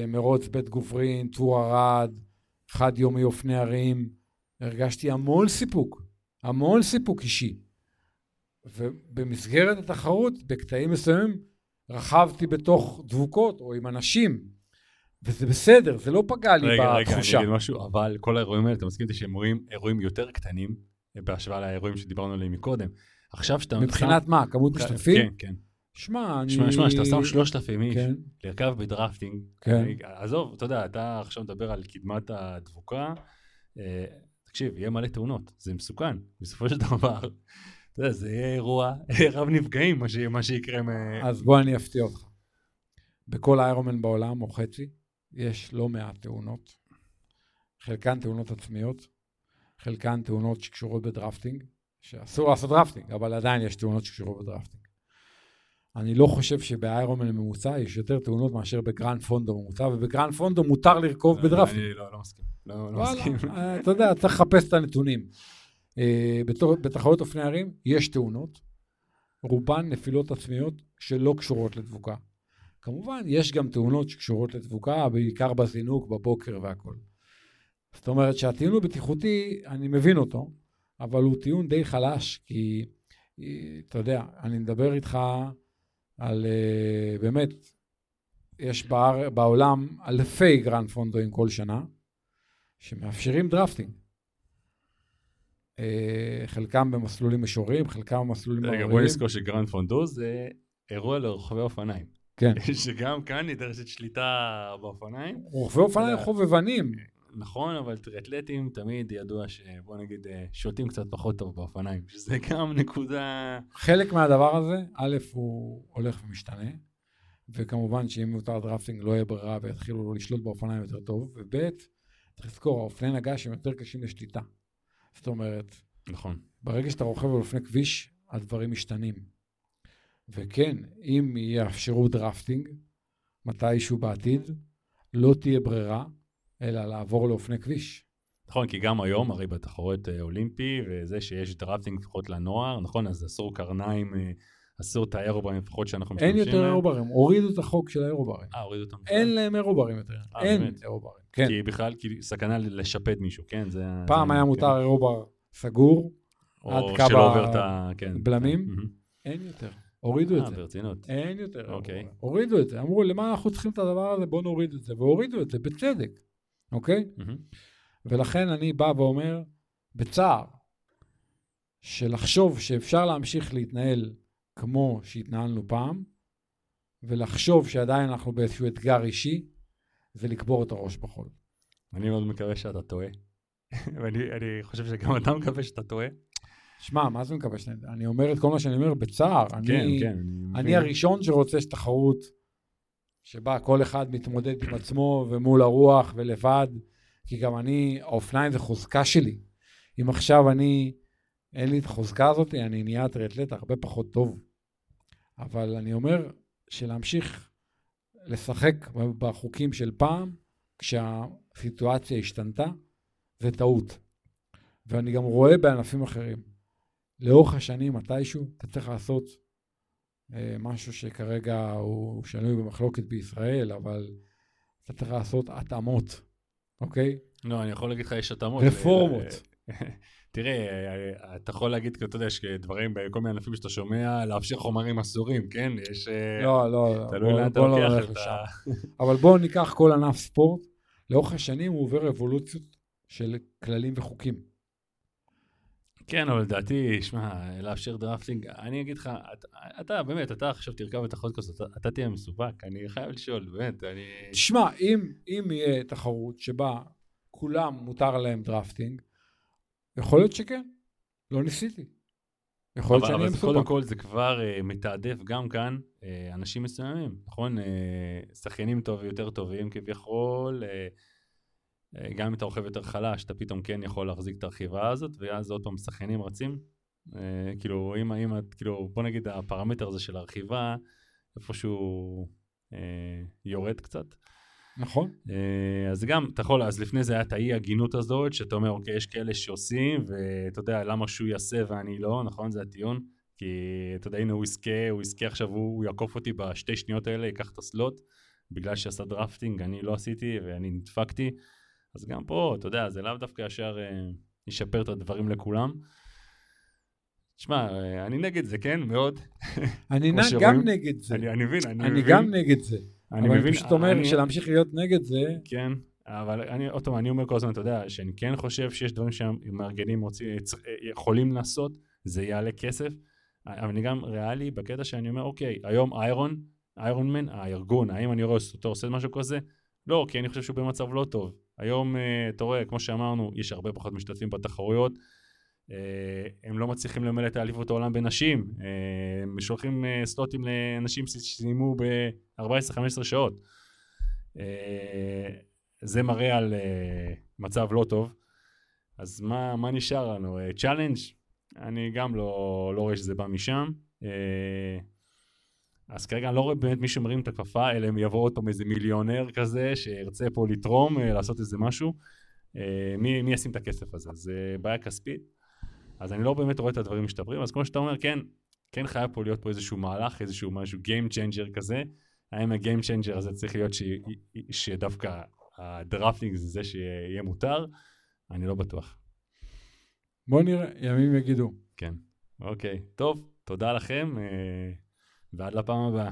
מרוץ בית גוברין, טור ערד, חד יומי אופני הרים, הרגשתי המון סיפוק, המון סיפוק אישי. ובמסגרת התחרות, בקטעים מסוימים, רכבתי בתוך דבוקות או עם אנשים וזה בסדר, זה לא פגע לי רגע, בתחושה. רגע, אני אגיד משהו, אבל כל האירועים האלה, אתה מסכים איתי שהם אירועים, אירועים יותר קטנים, בהשוואה לאירועים שדיברנו עליהם מקודם. עכשיו שאתה... מבחינת שם... מה, כמות כן, משתתפים? כן, כן. שמע, אני... שמע, שמע, שאתה שם שלושת אלפים איש, כן. לרכב בדרפטינג, כן. עזוב, אתה יודע, אתה עכשיו מדבר על קדמת הדבוקה, אה, תקשיב, יהיה מלא תאונות, זה מסוכן, בסופו של דבר, אתה יודע, זה יהיה אירוע רב נפגעים, מה, ש... מה שיקרה מ... אז בוא אני אפתיע אותך. בכל איירומן בעולם, או חצי, יש לא מעט תאונות, חלקן תאונות עצמיות, חלקן תאונות שקשורות ב drafting, שאסור לעשות drafting, אבל עדיין יש תאונות שקשורות ב drafting. אני לא חושב שב Ironman ממוצע יש יותר תאונות מאשר בגרנד פונדו ממוצע, ובגרנד פונדו מותר לרכוב ב drafting. אני לא, לא מסכים. לא, לא מסכים. אה, אתה יודע, צריך לחפש את הנתונים. אה, בתחרות אופני הרים יש תאונות, רובן נפילות עצמיות שלא קשורות לדבוקה. כמובן, יש גם תאונות שקשורות לדבוקה, בעיקר בזינוק, בבוקר והכל. זאת אומרת שהטיעון הבטיחותי, אני מבין אותו, אבל הוא טיעון די חלש, כי אתה יודע, אני מדבר איתך על אה, באמת, יש בער, בעולם אלפי גרנד פונדואים כל שנה, שמאפשרים drafting. אה, חלקם במסלולים מישוריים, חלקם במסלולים הרריים. רגע, בוא נזכור שגרנד פונדו זה אירוע לרוכבי אופניים. כן. שגם כאן נדרשת שליטה באופניים. רוכבי אופניים חובבנים. נכון, אבל טריאטלטים תמיד ידוע שבוא נגיד אה, שולטים קצת פחות טוב באופניים, שזה גם נקודה... חלק מהדבר הזה, א', הוא הולך ומשתנה, וכמובן שאם מותר drafting לא יהיה ברירה ויתחילו לשלוט באופניים יותר טוב, וב', צריך לזכור, האופני נג"ש הם יותר קשים לשליטה. זאת אומרת, נכון. ברגע שאתה רוכב על אופני כביש, הדברים משתנים. וכן, אם יאפשרו drafting מתישהו בעתיד, לא תהיה ברירה אלא לעבור לאופני כביש. נכון, כי גם היום, הרי בתחרות אה, אולימפי, וזה שיש drafting לפחות לנוער, נכון, אז אסור קרניים, אה, אסור את האירוברים לפחות שאנחנו משתמשים אין יותר אירוברים, הורידו את החוק של האירוברים. אה, הורידו אותם. אין להם אירוברים יותר, אה, אין? אירוברים. כן. כי בכלל, כי סכנה לשפט מישהו, כן? זה... פעם היה מותר כן. אירובר סגור, עד קו הבלמים, כן. אין יותר. הורידו את אה, זה. ברצינות. אין יותר. אוקיי. הורידו את זה. אמרו, למה אנחנו צריכים את הדבר הזה? בואו נוריד את זה. והורידו את זה, בצדק, אוקיי? ולכן אני בא ואומר, בצער, שלחשוב שאפשר להמשיך להתנהל כמו שהתנהלנו פעם, ולחשוב שעדיין אנחנו באיזשהו אתגר אישי, זה לקבור את הראש בחול. אני מאוד מקווה שאתה טועה. ואני חושב שגם אתה מקווה שאתה טועה. שמע, מה זה מקווה שאתה... אני אומר את כל מה שאני אומר בצער. כן, אני, כן. אני הראשון שרוצה שתחרות שבה כל אחד מתמודד עם עצמו ומול הרוח ולבד, כי גם אני, האופניים זה חוזקה שלי. אם עכשיו אני, אין לי את החוזקה הזאת, אני נהיה טריאטלט הרבה פחות טוב. אבל אני אומר שלהמשיך לשחק בחוקים של פעם, כשהסיטואציה השתנתה, זה טעות. ואני גם רואה בענפים אחרים. לאורך השנים, מתישהו, אתה צריך לעשות משהו שכרגע הוא שנוי במחלוקת בישראל, אבל אתה צריך לעשות התאמות, אוקיי? לא, אני יכול להגיד לך, יש התאמות. רפורמות. תראה, אתה יכול להגיד, אתה יודע, יש דברים בכל מיני ענפים שאתה שומע, לאפשר חומרים אסורים, כן? יש... אה, לא, לא, תלוי לאן אתה לא לוקח את ה... אבל בואו ניקח כל ענף ספורט, לאורך השנים הוא עובר אבולוציות של כללים וחוקים. כן, אבל לדעתי, שמע, לאפשר דרפטינג, אני אגיד לך, אתה, אתה באמת, אתה עכשיו תרכב את החודקאסט, אתה, אתה תהיה מסופק, אני חייב לשאול, באמת, אני... תשמע, אם, אם יהיה תחרות שבה כולם מותר להם דרפטינג, יכול להיות שכן, לא ניסיתי. יכול להיות שאני מסופק. אבל קודם כל זה כבר uh, מתעדף גם כאן uh, אנשים מסוימים, נכון? Uh, שחיינים טוב, יותר טובים כביכול, uh, גם אם אתה רוכב יותר חלש, אתה פתאום כן יכול להחזיק את הרכיבה הזאת, ואז עוד פעם שחיינים רצים. Uh, כאילו, אם, אם, כאילו, בוא נגיד הפרמטר הזה של הרכיבה, איפשהו uh, יורד קצת. נכון. אה, אז גם, אתה יכול, אז לפני זה היה את האי הגינות הזאת, שאתה אומר, אוקיי, יש כאלה שעושים, ואתה יודע, למה שהוא יעשה ואני לא, נכון? זה הטיעון. כי אתה יודע, הנה הוא יזכה, הוא יזכה עכשיו, הוא יעקוף אותי בשתי שניות האלה, ייקח את ה slot, בגלל שעשה drafting, אני לא עשיתי ואני נדפקתי. אז גם פה, אתה יודע, זה לאו דווקא ישר אה, ישפר את הדברים לכולם. תשמע, אה, אני נגד זה, כן? מאוד. אני גם נגד זה. אני, אני מבין, אני, אני מבין. אני גם נגד זה. אני אבל מבין, אני פשוט אומר אני... שלהמשיך להיות נגד זה... כן, אבל אני, עוד פעם, אני אומר כל הזמן, אתה יודע, שאני כן חושב שיש דברים שהמארגנים רוצים, יכולים לעשות, זה יעלה כסף, אבל אני גם ריאלי בקטע שאני אומר, אוקיי, היום איירון, איירון מן, הארגון, האם אני רואה אותו עושה משהו כזה? לא, כי אני חושב שהוא במצב לא טוב. היום, אה, אתה רואה, כמו שאמרנו, יש הרבה פחות משתתפים בתחרויות, אה, הם לא מצליחים למלא את האליפות העולם בנשים, אה, הם שולחים סלוטים לאנשים שסיימו ב-14-15 שעות. זה מראה על מצב לא טוב. אז מה, מה נשאר לנו? Challenge? אני גם לא, לא רואה שזה בא משם. אז כרגע אני לא רואה באמת מישהו מרים את הכפפה, אלא אם יבוא עוד פעם איזה מיליונר כזה שירצה פה לתרום, לעשות איזה משהו. מי, מי ישים את הכסף הזה? זה בעיה כספית. אז אני לא באמת רואה את הדברים משתפרים, אז כמו שאתה אומר, כן, כן חייב פה להיות פה איזשהו מהלך, איזשהו משהו Game Changer כזה. האם ה-Game Changer הזה צריך להיות ש... שדווקא הדרפטינג זה זה שיהיה מותר? אני לא בטוח. בוא נראה, ימים יגידו. כן, אוקיי. טוב, תודה לכם, אה, ועד לפעם הבאה.